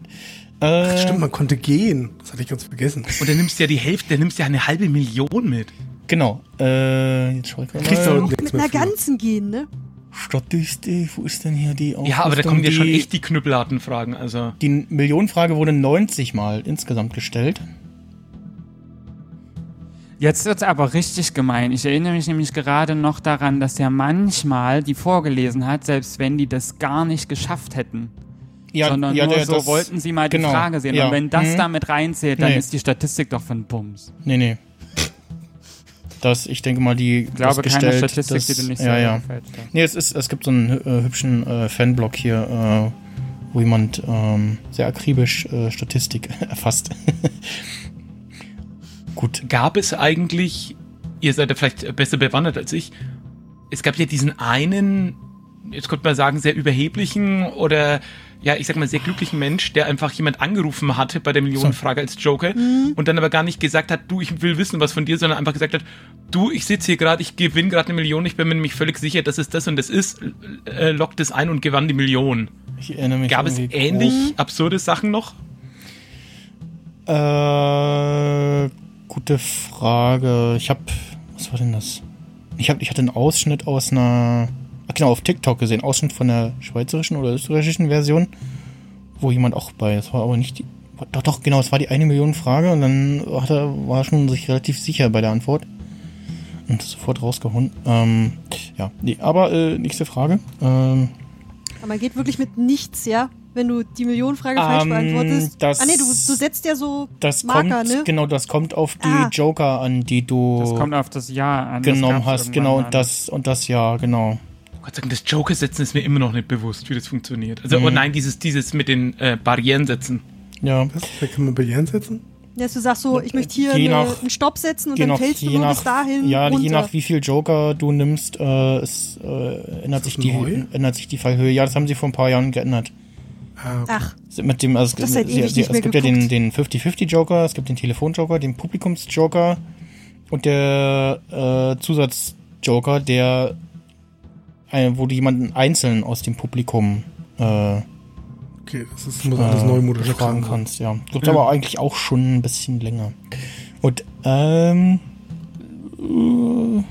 Äh, Stimmt, man konnte gehen. Das hatte ich ganz vergessen. Und dann nimmst du ja die Hälfte, dann nimmst du ja eine halbe Million mit. Genau. Äh, jetzt schau ich mal. Kriegst du auch mit einer ganzen gehen, ne? Statistik, wo ist denn hier die Ja, aber da kommen ja schon echt die knüppelharten Fragen. Also Die Millionenfrage wurde 90 Mal insgesamt gestellt. Jetzt wird's aber richtig gemein. Ich erinnere mich nämlich gerade noch daran, dass er manchmal die vorgelesen hat, selbst wenn die das gar nicht geschafft hätten. Sondern nur der- so das- wollten sie mal die genau, Frage sehen. ja. Und wenn das Mhm. damit reinzählt, dann Nee. ist die Statistik doch von Bums. Nee, nee. Das, ich denke mal, die Ich glaube, das keine gestellt, Statistik, das, die du nicht ja, ja. gefällt. Nee, es, ist, es gibt so einen äh, hübschen äh, Fanblog hier, äh, wo jemand ähm, sehr akribisch äh, Statistik erfasst. Gut. gab es eigentlich, ihr seid ja vielleicht besser bewandert als ich, es gab ja diesen einen, jetzt könnte man sagen, sehr überheblichen oder ja, ich sag mal, sehr glücklichen Mensch, der einfach jemand angerufen hatte bei der Millionenfrage als Joker und dann aber gar nicht gesagt hat, du, ich will wissen was von dir, sondern einfach gesagt hat, du, ich sitze hier gerade, ich gewinne gerade eine Million, ich bin mir nämlich völlig sicher, dass es das und das ist, äh, lockt es ein und gewann die Million. Ich erinnere mich Gab es ähnlich absurde Sachen noch? Äh, gute Frage. Ich habe, was war denn das? Ich habe, ich hatte einen Ausschnitt aus einer, genau, auf TikTok gesehen, Ausschnitt von der schweizerischen oder österreichischen Version, wo jemand auch bei, das war aber nicht die, doch, doch, genau, es war die eine Million Frage und dann hat er, war er schon sich relativ sicher bei der Antwort und sofort rausgehauen. Ähm, ja, nee, aber äh, nächste Frage. Ähm, Aber man geht wirklich mit nichts, ja? Wenn du die Millionenfrage falsch Ähm, beantwortest. das- ah nee, du, du setzt ja so das Marker, kommt, ne? genau, das kommt auf die Ah. Joker an, die du Das kommt auf das Jahr an. das genommen gab's hast, genau, und das, und das ja, genau. Sagen, das Joker-Setzen ist mir immer noch nicht bewusst, wie das funktioniert. Also, Mhm. oh nein, dieses, dieses mit den äh, Barrieren setzen. Ja, Was? Da kann man Barrieren setzen? Ja, dass du sagst so, ich möchte hier eine, nach- einen Stopp setzen und dann nach, fällst du nur nach, bis dahin ja, runter. je nach wie viel Joker du nimmst, äh, es äh, ändert, sich die, neu? ändert sich die Fallhöhe. Ja, das haben sie vor ein paar Jahren geändert. Ah, okay. Ach, Mit dem, also, Das sie, ewig sie, nicht es gibt ja den, geguckt. den 50-50-Joker, es gibt den Telefon-Joker, den Publikums-Joker und der äh, Zusatz-Joker, der äh, wo du jemanden einzeln aus dem Publikum äh, Okay, das ist, muss alles neumodisch fragen sein. kannst, ja. Gibt aber eigentlich auch schon ein bisschen länger. Und ähm äh,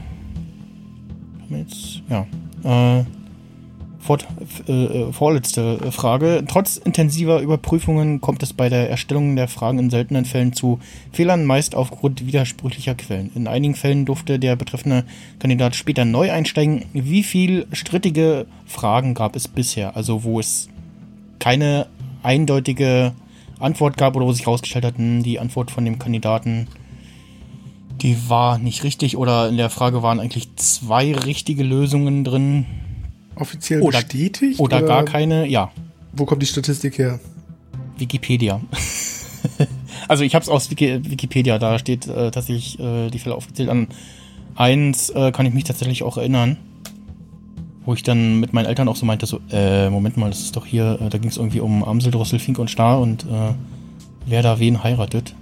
jetzt ja äh, fort, äh, äh, vorletzte Frage. Trotz intensiver Überprüfungen kommt es bei der Erstellung der Fragen in seltenen Fällen zu Fehlern, meist aufgrund widersprüchlicher Quellen. In einigen Fällen durfte der betreffende Kandidat später neu einsteigen. Wie viel strittige Fragen gab es bisher? Also wo es keine eindeutige Antwort gab oder wo sich herausgestellt hat, hm, die Antwort von dem Kandidaten, die war nicht richtig oder in der Frage waren eigentlich zwei richtige Lösungen drin Offiziell Oder- bestätigt? oder gar keine, ja, Wo kommt die Statistik her? Wikipedia. also ich habe es aus Wiki Wikipedia, da steht äh, tatsächlich äh, die Fälle aufgezählt an. Eins äh, kann ich mich tatsächlich auch erinnern, wo ich dann mit meinen Eltern auch so meinte, so, äh, Moment mal, das ist doch hier, äh, da ging es irgendwie um Amsel, Drossel, Fink und Star und äh, wer da wen heiratet.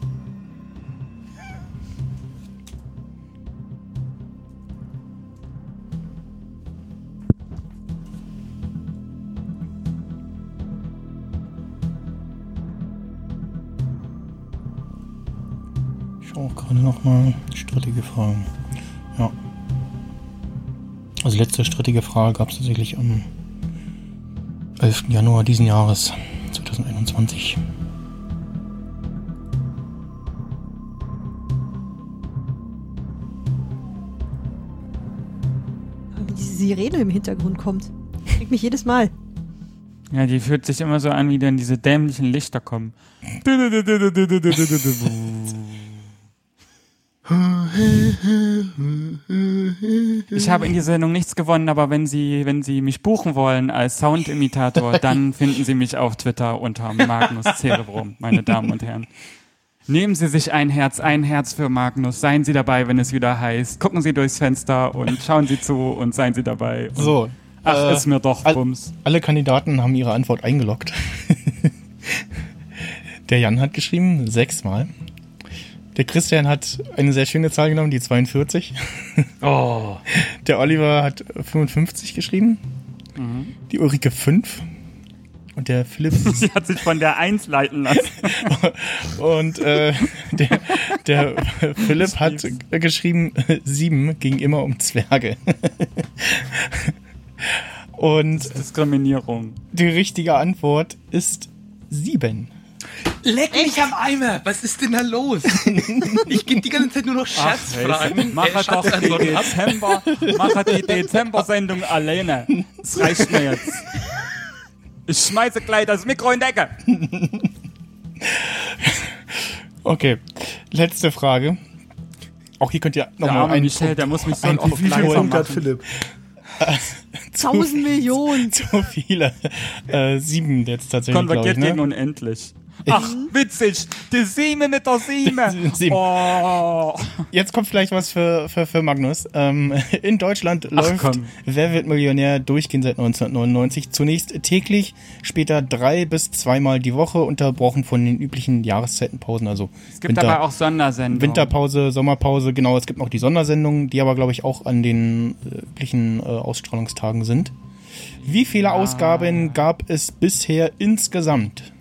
Auch gerade nochmal strittige Fragen. Ja. Also letzte strittige Frage gab es tatsächlich am 11. Januar diesen Jahres, 2021. wie diese Sirene im Hintergrund kommt. Kriegt mich jedes Mal. Ja, die fühlt sich immer so an, wie dann diese dämlichen Lichter kommen. Ich habe in dieser Sendung nichts gewonnen, aber wenn Sie, wenn Sie mich buchen wollen als Soundimitator, dann finden Sie mich auf Twitter unter Magnus Cerebrum, meine Damen und Herren. Nehmen Sie sich ein Herz, ein Herz für Magnus. Seien Sie dabei, wenn es wieder heißt. Gucken Sie durchs Fenster und schauen Sie zu und seien Sie dabei. Und So. Ach, äh, ist mir doch all- Bums. Alle Kandidaten haben ihre Antwort eingeloggt. Der Jan hat geschrieben, sechsmal. Der Christian hat eine sehr schöne Zahl genommen, die 42. Oh. Der Oliver hat 55 geschrieben. Die Ulrike 5. Und der Philipp Sie hat sich von der 1 leiten lassen. und äh, der, der Philipp hat äh, geschrieben, sieben ging immer um Zwerge. Und Diskriminierung. die richtige Antwort ist sieben. Leck mich am Eimer. Was ist denn da los? ich gebe die ganze Zeit nur noch Scherzfragen. Mach äh, doch die. Dezember, mach die Dezember-Sendung alleine. Das reicht mir jetzt. Ich schmeiße gleich das Mikro in die Ecke. Okay, letzte Frage. Auch hier könnt ihr nochmal einen Michel, Punkt- der muss mich so Wie viel langsam machen. Philipp? Tausend Millionen. zu viele. Äh, sieben jetzt tatsächlich, glaube ich. Konvergiert gegen Ne? unendlich. Ach, witzig. Die Sieme mit der Sieme. Sieben. Oh. Jetzt kommt vielleicht was für, für, für Magnus. Ähm, in Deutschland läuft komm. Wer wird Millionär durchgehend seit 1999. Zunächst täglich, später drei bis zweimal die Woche, unterbrochen von den üblichen Jahreszeitenpausen. Also Es gibt aber auch Sondersendungen. Winterpause, Sommerpause, genau. Es gibt noch die Sondersendungen, die aber, glaube ich, auch an den äh, üblichen äh, Ausstrahlungstagen sind. Wie viele Ausgaben gab es bisher insgesamt?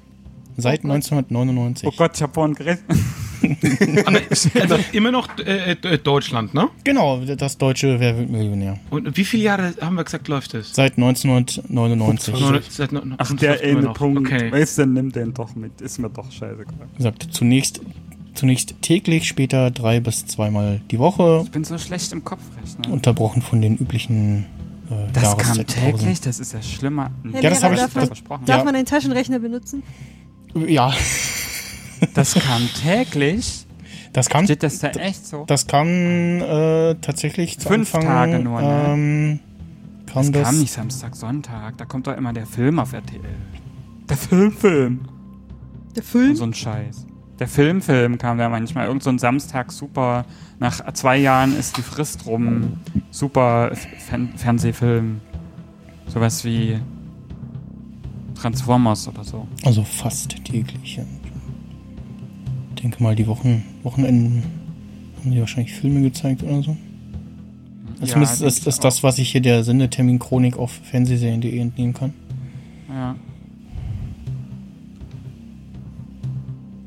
Seit 1999. Oh Gott, ich hab vorhin gerechnet. Aber, also immer noch äh, äh, Deutschland, ne? Genau, das deutsche Wer wird Millionär. Und wie viele Jahre haben wir gesagt, läuft es? Seit 1999. Nur- seit no- Ach, der eine. Punkt. Okay. Weißt du, nimm den doch mit. Ist mir doch scheißegal. Gesagt, zunächst, zunächst täglich, später drei bis zweimal die Woche, Ich bin so schlecht im Kopfrechnen. unterbrochen von den üblichen äh, das kam täglich, das ist ja schlimmer. Herr Ja, das Lehrer, hab ich- darf, man, versprochen. darf Ja. man einen Taschenrechner benutzen? Ja, Das kam täglich. das kam, Steht das da echt so? das kam äh, tatsächlich zu Fünf Anfang, Tage nur, ne? ähm, kam Das das, kam nicht Samstag, Sonntag. Da kommt doch immer der Film auf RTL. Der Filmfilm. Der Film? So ein Scheiß. Der Filmfilm kam da manchmal. Irgend so ein Samstag super. Nach zwei Jahren ist die Frist rum. Super Fern Fernsehfilm. Sowas wie Transformers oder so. also fast täglich. Ich denke mal, die Wochen, Wochenenden haben die wahrscheinlich Filme gezeigt oder so. Ja, Zumindest ist, ist das, was ich hier der Sendetermin-Chronik auf fernsehserien.de entnehmen kann. Ja.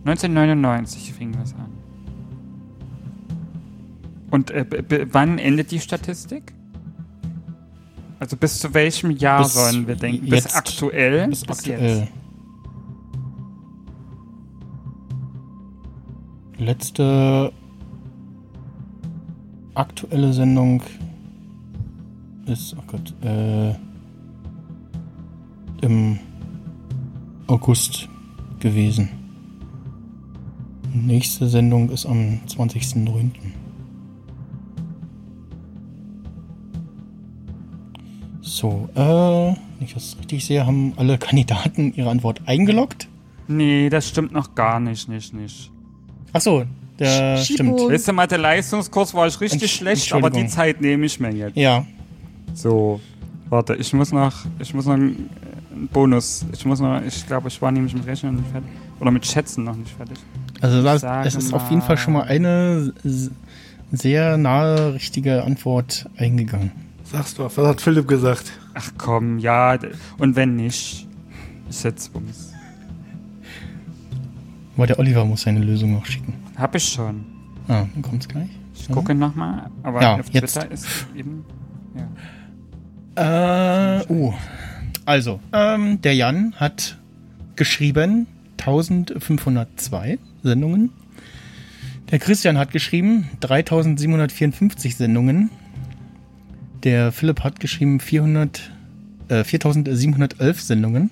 1999 fing das an. Und äh, wann endet die Statistik? Also bis zu welchem Jahr Bis sollen wir denken? Bis jetzt. aktuell? Bis aktuell. jetzt. Letzte aktuelle Sendung ist, oh Gott, äh, im August gewesen. Nächste Sendung ist am 20.09. So, äh, wenn ich das richtig sehe, haben alle Kandidaten ihre Antwort eingeloggt. Nee, das stimmt noch gar nicht, nicht, nicht. Ach so, der Sch- stimmt. Du, mal, der Leistungskurs war ich richtig Entsch- schlecht, aber die. Zeit nehme ich mir jetzt. Ja, So, warte, ich muss noch, ich muss noch einen Bonus. Ich muss noch, ich glaube, ich war nämlich mit Rechnen nicht fertig. Oder mit Schätzen noch nicht fertig. Also das, es ist auf jeden Fall schon mal eine sehr nahe richtige Antwort eingegangen. Sag's doch, was hat Philipp gesagt? Ach komm, ja, und wenn nicht, ist jetzt Bums. Aber der Oliver muss seine Lösung noch schicken. Hab ich schon. Ah, dann kommt's gleich. Ich gucke nochmal, aber Ja, auf jetzt. Twitter ist eben. Ja. Äh, uh. Also, ähm, der Jan hat geschrieben 1502 Sendungen. Der Christian hat geschrieben 3754 Sendungen. Der Philipp hat geschrieben 400, äh, 4711 Sendungen.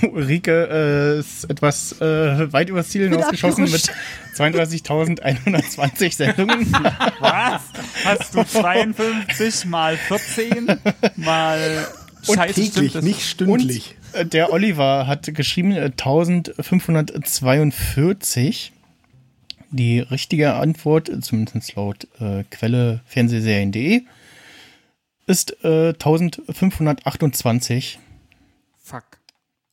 Ulrike äh, ist etwas äh, weit übers Ziel hinausgeschossen mit abgerutscht. 32.120 Sendungen. Was? Hast du 52 mal 14 mal Und Scheiße, täglich, stimmt nicht stündlich. Äh, Der Oliver hat geschrieben äh, 1542. Die richtige Antwort, äh, zumindest laut äh, Quelle fernsehserien.de, ist äh, 1528. Fuck.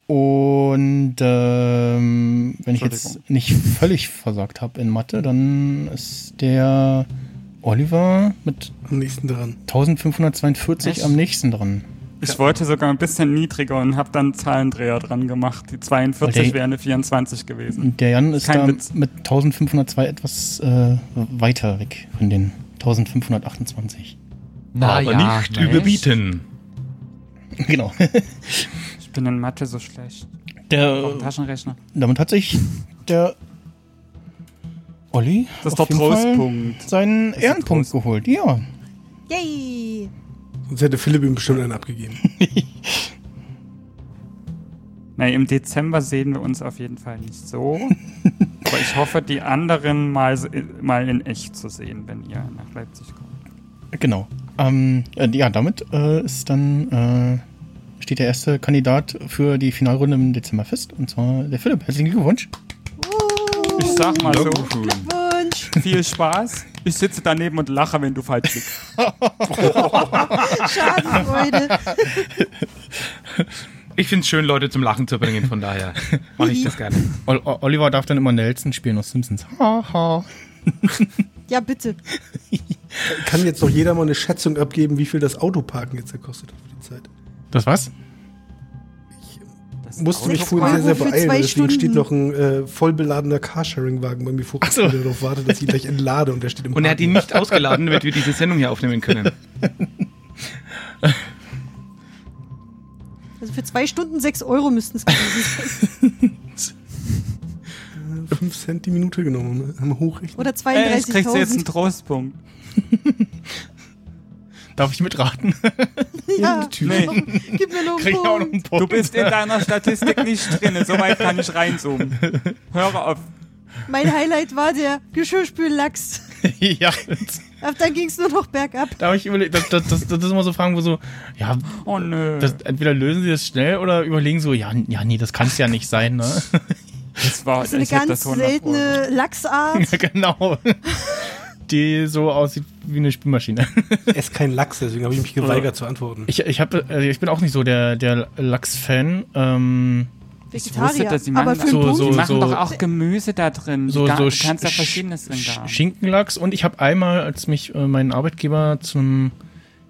Und ähm, wenn ich jetzt nicht völlig versagt habe in Mathe, dann ist der Oliver mit Am nächsten dran. 1542 Echt? am nächsten dran. Ich wollte sogar ein bisschen niedriger und habe dann einen Zahlendreher dran gemacht. Die 42 Okay. wären eine 24 gewesen. Der Jan ist Kein da Witz. mit 1502 etwas äh, weiter weg von den 1528. Na Aber ja, nicht na überbieten. genau. Ich bin in Mathe so schlecht. Der, dem Taschenrechner. damit hat sich der Olli Das ist auf der jeden Fall Trostpunkt. seinen ist der Ehrenpunkt Trost. geholt. Ja. Yay! Sonst hätte Philipp ihm bestimmt einen abgegeben. Nee, im Dezember sehen wir uns auf jeden Fall nicht so. Aber ich hoffe, die anderen mal, mal in echt zu sehen, wenn ihr nach Leipzig kommt. Genau. Ähm, äh, ja, damit äh, ist dann äh, steht der erste Kandidat für die Finalrunde im Dezember fest, und zwar der Philipp. Herzlichen Glückwunsch. Ich sag mal so, Glückwunsch! viel Spaß. Ich sitze daneben und lache, wenn du falsch liegst. Schadenfreude. Ich finde es schön, Leute zum Lachen zu bringen, von daher mache ich das gerne. Oliver darf dann immer Nelson spielen aus Simpsons. Haha. Ja, bitte. Kann jetzt noch jeder mal eine Schätzung abgeben, wie viel das Autoparken jetzt gekostet hat für die Zeit? das was? Das Musste mich vorhin sehr, sehr beeilen. Deswegen Stunden. steht noch ein äh, vollbeladener Carsharing-Wagen bei mir vor, so. der darauf wartet, dass ich gleich entlade und der steht im Und er hat ihn Parken. nicht ausgeladen, damit wir diese Sendung hier aufnehmen können. Also für zwei Stunden sechs Euro müssten es gewesen sein. Cent die Minute genommen. Ne? Wir hochrechnen. Oder Ey, ich kriegst jetzt einen 32.000. Trostpunkt. Darf ich mitraten? Ja, Nee. gib mir noch einen Krieg ich auch noch Punkt. einen Punkt. Du bist in deiner Statistik nicht drin. So weit kann ich reinzoomen. Höre auf. Mein Highlight war der Geschirrspüllachs. ja. Ab dann ging es nur noch bergab. Da habe ich überlegt, das, das, das, das ist immer so Fragen, wo so, ja, Oh nö. das, entweder lösen sie das schnell oder überlegen so, ja, ja, nee, das kann es ja nicht sein, ne? Das war Das ist eine ganz das 100 Pro. seltene Lachsart. ja, genau. Die so aussieht wie eine Spülmaschine. Er ist kein Lachs, deswegen habe ich mich geweigert zu antworten. Ich, ich, hab, äh, ich bin auch nicht so der, der Lachs-Fan. Ähm, Vegetarier. dass sie Aber machen für so- so- Die machen doch auch Gemüse da drin. so, Gar- so du kannst Sch- verschiedenes drin Sch- haben. Schinkenlachs und ich habe einmal, als mich äh, mein Arbeitgeber zum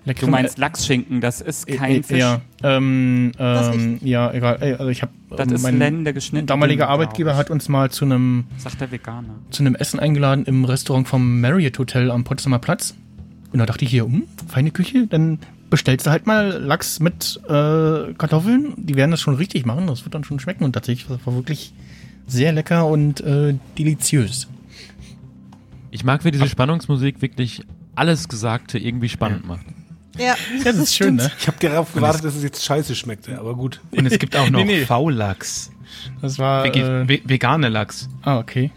Du leckeren meinst Lachsschinken, das ist äh, kein äh, Fisch. Ja, ähm, ist ähm, ja, egal. Ey, Also ich habe Das ist mein Lende geschnitten. damaliger Arbeitgeber hat uns mal zu einem Sagt der Veganer. zu einem Essen eingeladen im Restaurant vom Marriott Hotel am Potsdamer Platz. Und da dachte ich hier, hm, feine Küche, dann bestellst du halt mal Lachs mit äh, Kartoffeln. Die werden das schon richtig machen, das wird dann schon schmecken. Und tatsächlich, das war wirklich sehr lecker und äh, deliziös. Ich mag, wie diese Spannungsmusik wirklich alles Gesagte irgendwie spannend macht. Ja, Ja, das ist schön, ne? Ich habe darauf gewartet, dass es jetzt scheiße schmeckt, ja, aber gut. Und es gibt auch noch Nee, nee. V-Lachs. Das war. Vege Äh, ve veganer Lachs. ah, okay.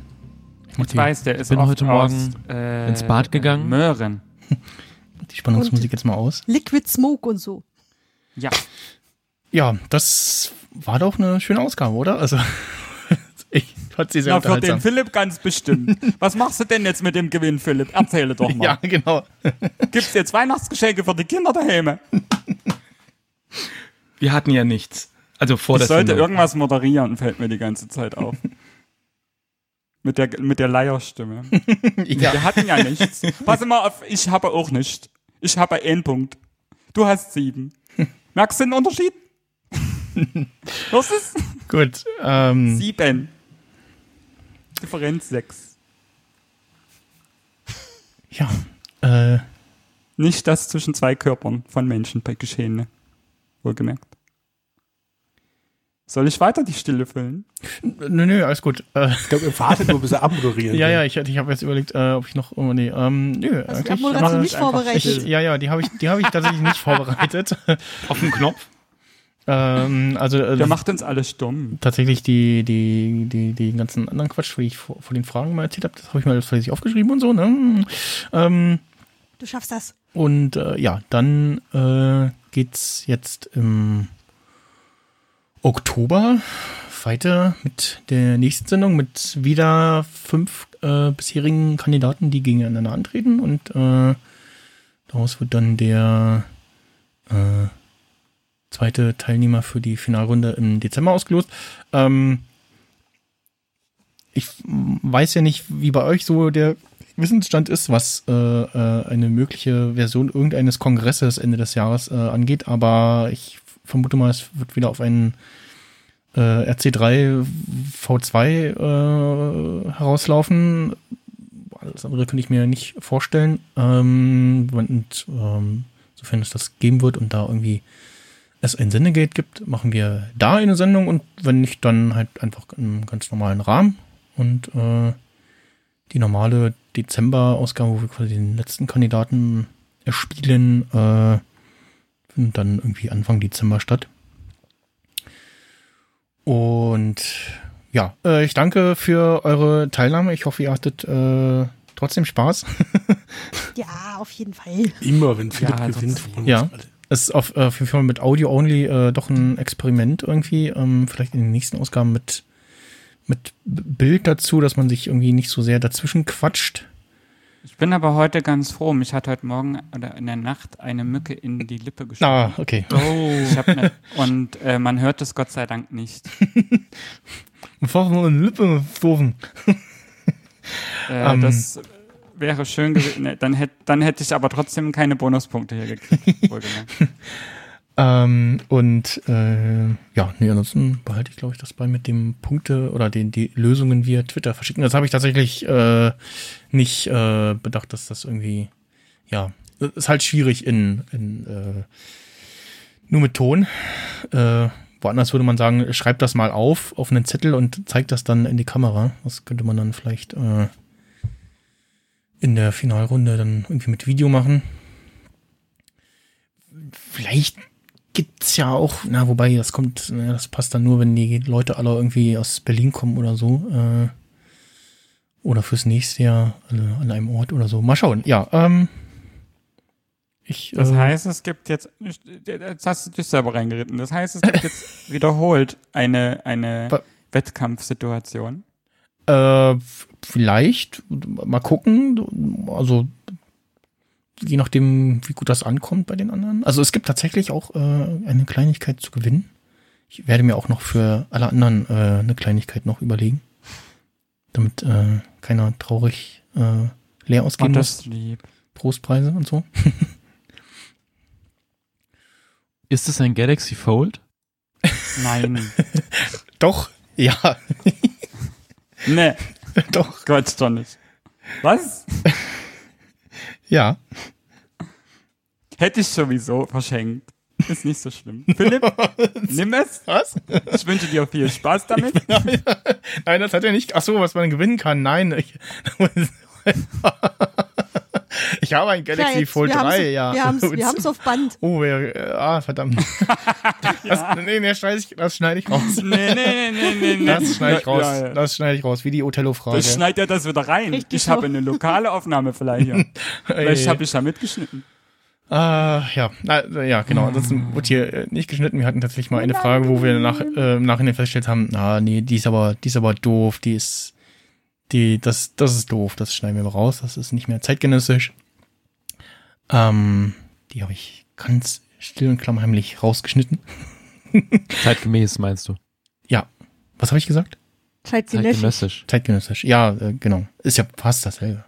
Ich muss Ich weiß, der ist bin oft heute Morgen aus, äh, ins Bad gegangen. Möhren. die Spannungsmusik jetzt mal aus. Liquid Smoke und so. Ja. Ja, das war doch eine schöne Ausgabe, oder? Also, ich fand sie sehr Na, für den. Philipp ganz bestimmt. Was machst du denn jetzt mit dem Gewinn, Philipp? Erzähle doch mal. Ja, genau. Gibt's jetzt Weihnachtsgeschenke für die Kinder daheim? Wir hatten ja nichts. Also vor Ich der sollte Sendung. irgendwas moderieren, fällt mir die ganze Zeit auf. mit der, mit der Leierstimme. Wir hatten ja nichts. Pass mal auf, ich habe auch nicht. Ich habe einen Punkt. Du hast sieben. Merkst du den Unterschied? Was ist? Gut. Ähm, Sieben. Differenz sechs. ja. Äh, Nicht das zwischen zwei Körpern von Menschen bei Geschehene. Wohlgemerkt. Soll ich weiter die Stille füllen? nö, nö, alles gut. Äh, Ich glaube, ihr wartet nur, bis er abmoderieren ja, ja, ich, ich habe jetzt überlegt, äh, ob ich noch. Oh, nee, ähm, nö, du die. Abmoderation nicht vorbereitet? Ich, ja, ja, die habe ich, die habe ich tatsächlich nicht vorbereitet. Auf dem Knopf. Ähm, also äh, Der macht uns alle stumm. tatsächlich die, die, die, die ganzen anderen Quatsch, die ich vor, vor den Fragen mal erzählt habe, das habe ich mir alles fleißig aufgeschrieben und so, ne? Ähm, Du schaffst das. und äh, ja, dann äh, geht's jetzt im Oktober weiter mit der nächsten Sendung mit wieder fünf äh, bisherigen Kandidaten, die gegeneinander antreten und äh, daraus wird dann der äh, zweite Teilnehmer für die Finalrunde im Dezember ausgelost. Ähm, ich weiß ja nicht, wie bei euch so der Wissensstand ist, was äh, äh, eine mögliche Version irgendeines Kongresses Ende des Jahres äh, angeht, aber ich vermute mal, es wird wieder auf einen äh, RC3 V2 äh, herauslaufen. Alles andere könnte ich mir nicht vorstellen. Ähm, und ähm, sofern es das geben wird und da irgendwie es ein Sendegate gibt, machen wir da eine Sendung und wenn nicht, dann halt einfach im ganz normalen Rahmen. Und äh, die normale Dezember-Ausgabe, wo wir quasi den letzten Kandidaten erspielen, äh, findet dann irgendwie Anfang Dezember statt. Und ja, äh, ich danke für eure Teilnahme. Ich hoffe, ihr hattet äh, trotzdem Spaß. Ja, auf jeden Fall. Immer, wenn Philipp Ja, gewinnt, freuen wir Ja. uns alle. Es ist auf, äh, auf jeden Fall mit Audio Only äh, doch ein Experiment irgendwie. Ähm, vielleicht in den nächsten Ausgaben mit, mit Bild dazu, dass man sich irgendwie nicht so sehr dazwischen quatscht. Ich bin aber heute ganz froh. Mich hat heute Morgen oder in der Nacht eine Mücke in die Lippe geschoben. Ah, okay. Ich hab ne, und äh, man hört es Gott sei Dank nicht. Einfach nur eine Lippe doofen. Äh, Ähm. Das wäre schön gewesen. Ne, Dann hätte dann hätte ich aber trotzdem keine Bonuspunkte hier gekriegt. Ähm, und äh, ja, nee, ansonsten behalte ich, glaube ich, das bei mit dem Punkte oder den die Lösungen via Twitter verschicken. Das habe ich tatsächlich äh, nicht äh, bedacht, dass das irgendwie, ja, ist halt schwierig in, in äh, nur mit Ton. Äh, woanders würde man sagen, schreibt das mal auf auf einen Zettel und zeigt das dann in die Kamera. Das könnte man dann vielleicht äh, in der Finalrunde dann irgendwie mit Video machen. Vielleicht gibt's ja auch, na, wobei, das kommt, na, das passt dann nur, wenn die Leute alle irgendwie aus Berlin kommen oder so. Äh, oder fürs nächste Jahr alle an einem Ort oder so. Mal schauen. Ja, ähm. Ich, Das äh, heißt, es gibt jetzt, jetzt hast du dich selber reingeritten. Das heißt, es gibt jetzt wiederholt eine, eine Wettkampfsituation. Äh, vielleicht, mal gucken. Also, je nachdem, wie gut das ankommt bei den anderen. Also, es gibt tatsächlich auch äh, eine Kleinigkeit zu gewinnen. Ich werde mir auch noch für alle anderen äh, eine Kleinigkeit noch überlegen. Damit äh, keiner traurig äh, leer ausgehen Und muss. das lieb. Trostpreise und so. Ist es ein Galaxy Fold? Nein. Doch, ja, ne, doch, Gott doch nicht. Was? ja. Hätte ich sowieso verschenkt. Ist nicht so schlimm. Philipp, nimm es. Was? Ich wünsche dir viel Spaß damit. Nein, das hat er nicht. Ach so, was man gewinnen kann. Nein. Ich, ich habe ein Galaxy Ja, jetzt, Fold wir 3, haben's, ja. Wir wir haben's auf Band. Oh, wir, ah, verdammt. das, nee, nee, schneide ich, das schneide ich raus. Nee, nee, nee, nee, nee. Das schneide ich raus. Ja, ja. Das schneide ich raus, wie die Othello-Frage. Ich schneide ja das wieder rein. Richtig ich so. habe eine lokale Aufnahme vielleicht hier. Vielleicht habe ich da mitgeschnitten. Ah, ja, Na, ja, genau. Ansonsten wurde hier äh, nicht geschnitten. Wir hatten tatsächlich mal eine Frage, wo wir nach, äh, im Nachhinein festgestellt haben, ah, nee, die ist aber, die ist aber doof, die ist, die, das, das ist doof, das schneiden wir mal raus, das ist nicht mehr zeitgenössisch. Ähm, die habe ich ganz still und klammheimlich rausgeschnitten. Zeitgemäß meinst du? Ja. Was habe ich gesagt? Zeitgenössisch. Zeitgenössisch. Zeitgenössisch. Ja, äh, genau. Ist ja fast dasselbe.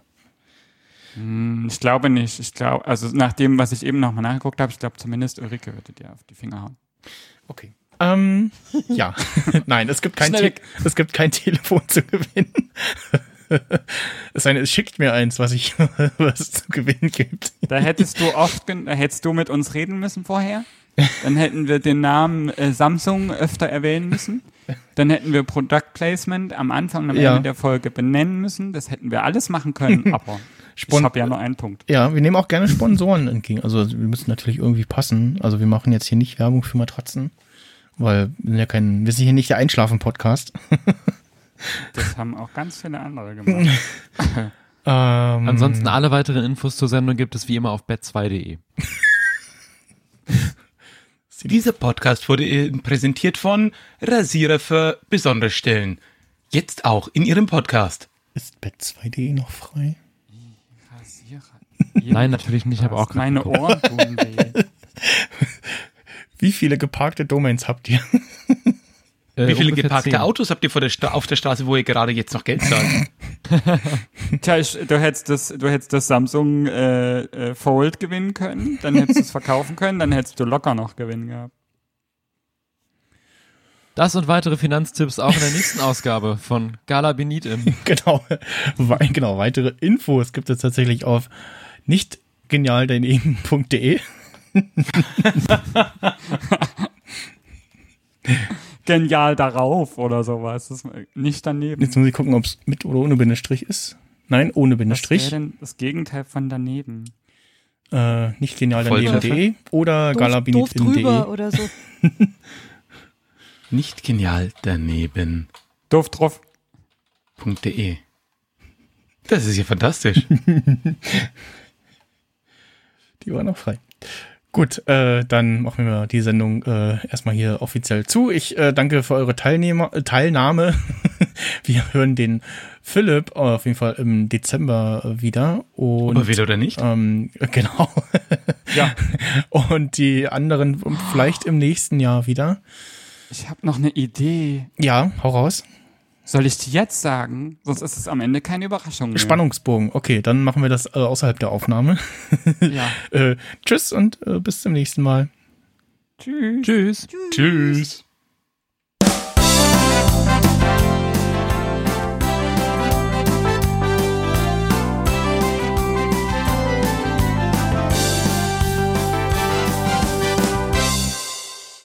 Hm, Ich glaube nicht. Ich glaube, also nach dem, was ich eben nochmal nachgeguckt habe, ich glaube zumindest Ulrike würde dir auf die Finger hauen. Okay. Ähm, ja. Nein, es gibt kein, Te es gibt kein Telefon zu gewinnen. es, schickt mir eins, was ich was zu gewinnen gibt. Da hättest du oft, da hättest du mit uns reden müssen vorher. Dann hätten wir den Namen äh, Samsung öfter erwähnen müssen. Dann hätten wir Product Placement am Anfang und am Ja. Ende der Folge benennen müssen. Das hätten wir alles machen können, aber ich Spon- habe ja nur einen Punkt. Ja, wir nehmen auch gerne Sponsoren entgegen. Also wir müssen natürlich irgendwie passen. Also wir machen jetzt hier nicht Werbung für Matratzen, weil wir sind ja kein, wir sind hier nicht der Einschlafen-Podcast. Das haben auch ganz viele andere gemacht. Ähm, Ansonsten alle weiteren Infos zur Sendung gibt es wie immer auf bet2.de. Dieser Podcast wurde Ihnen präsentiert von Rasierer für besondere Stellen. Jetzt auch in Ihrem Podcast. ist Bett2.de noch frei? Rasierer. Nein, natürlich nicht, ich habe auch Meine. Ohren tun weh. Wie viele geparkte Domains habt ihr? Äh, Wie viele geparkte zehn. Autos habt ihr vor der auf der Straße, wo ihr gerade jetzt noch Geld zahlt? Tja, ich, du hättest das, du hättest das Samsung äh, äh, Fold gewinnen können, dann hättest du es verkaufen können, dann hättest du locker noch Gewinn gehabt. Das und weitere Finanztipps auch in der nächsten Ausgabe von Gala Benitim. genau, wei- genau, weitere Infos gibt es tatsächlich auf nicht genialdaneben.de. Genial darauf oder sowas. Das ist nicht daneben. Jetzt muss ich gucken, ob es mit oder ohne Bindestrich ist. Nein, ohne Was wäre Bindestrich. denn das Gegenteil von daneben? Äh, nicht Volltreffer. genialdaneben.de oder galabinit.de. drüber oder so. Nicht genial daneben.de. Doof drauf. Das ist ja fantastisch. Die war noch frei. Gut, äh, dann machen wir die Sendung äh, erstmal hier offiziell zu. Ich äh, danke für eure Teilnehmer, äh, Teilnahme. wir hören den Philipp auf jeden Fall im Dezember äh, wieder. Und, Ob er will oder nicht? Ähm, genau. Ja. Und die anderen vielleicht im nächsten Jahr wieder. Ich habe noch eine Idee. Ja, hau raus. Soll ich die jetzt sagen? Sonst ist es am Ende keine Überraschung mehr. Spannungsbogen. Okay, dann machen wir das äh, außerhalb der Aufnahme. Ja. äh, tschüss und äh, bis zum nächsten Mal. Tschüss. Tschüss. Tschüss.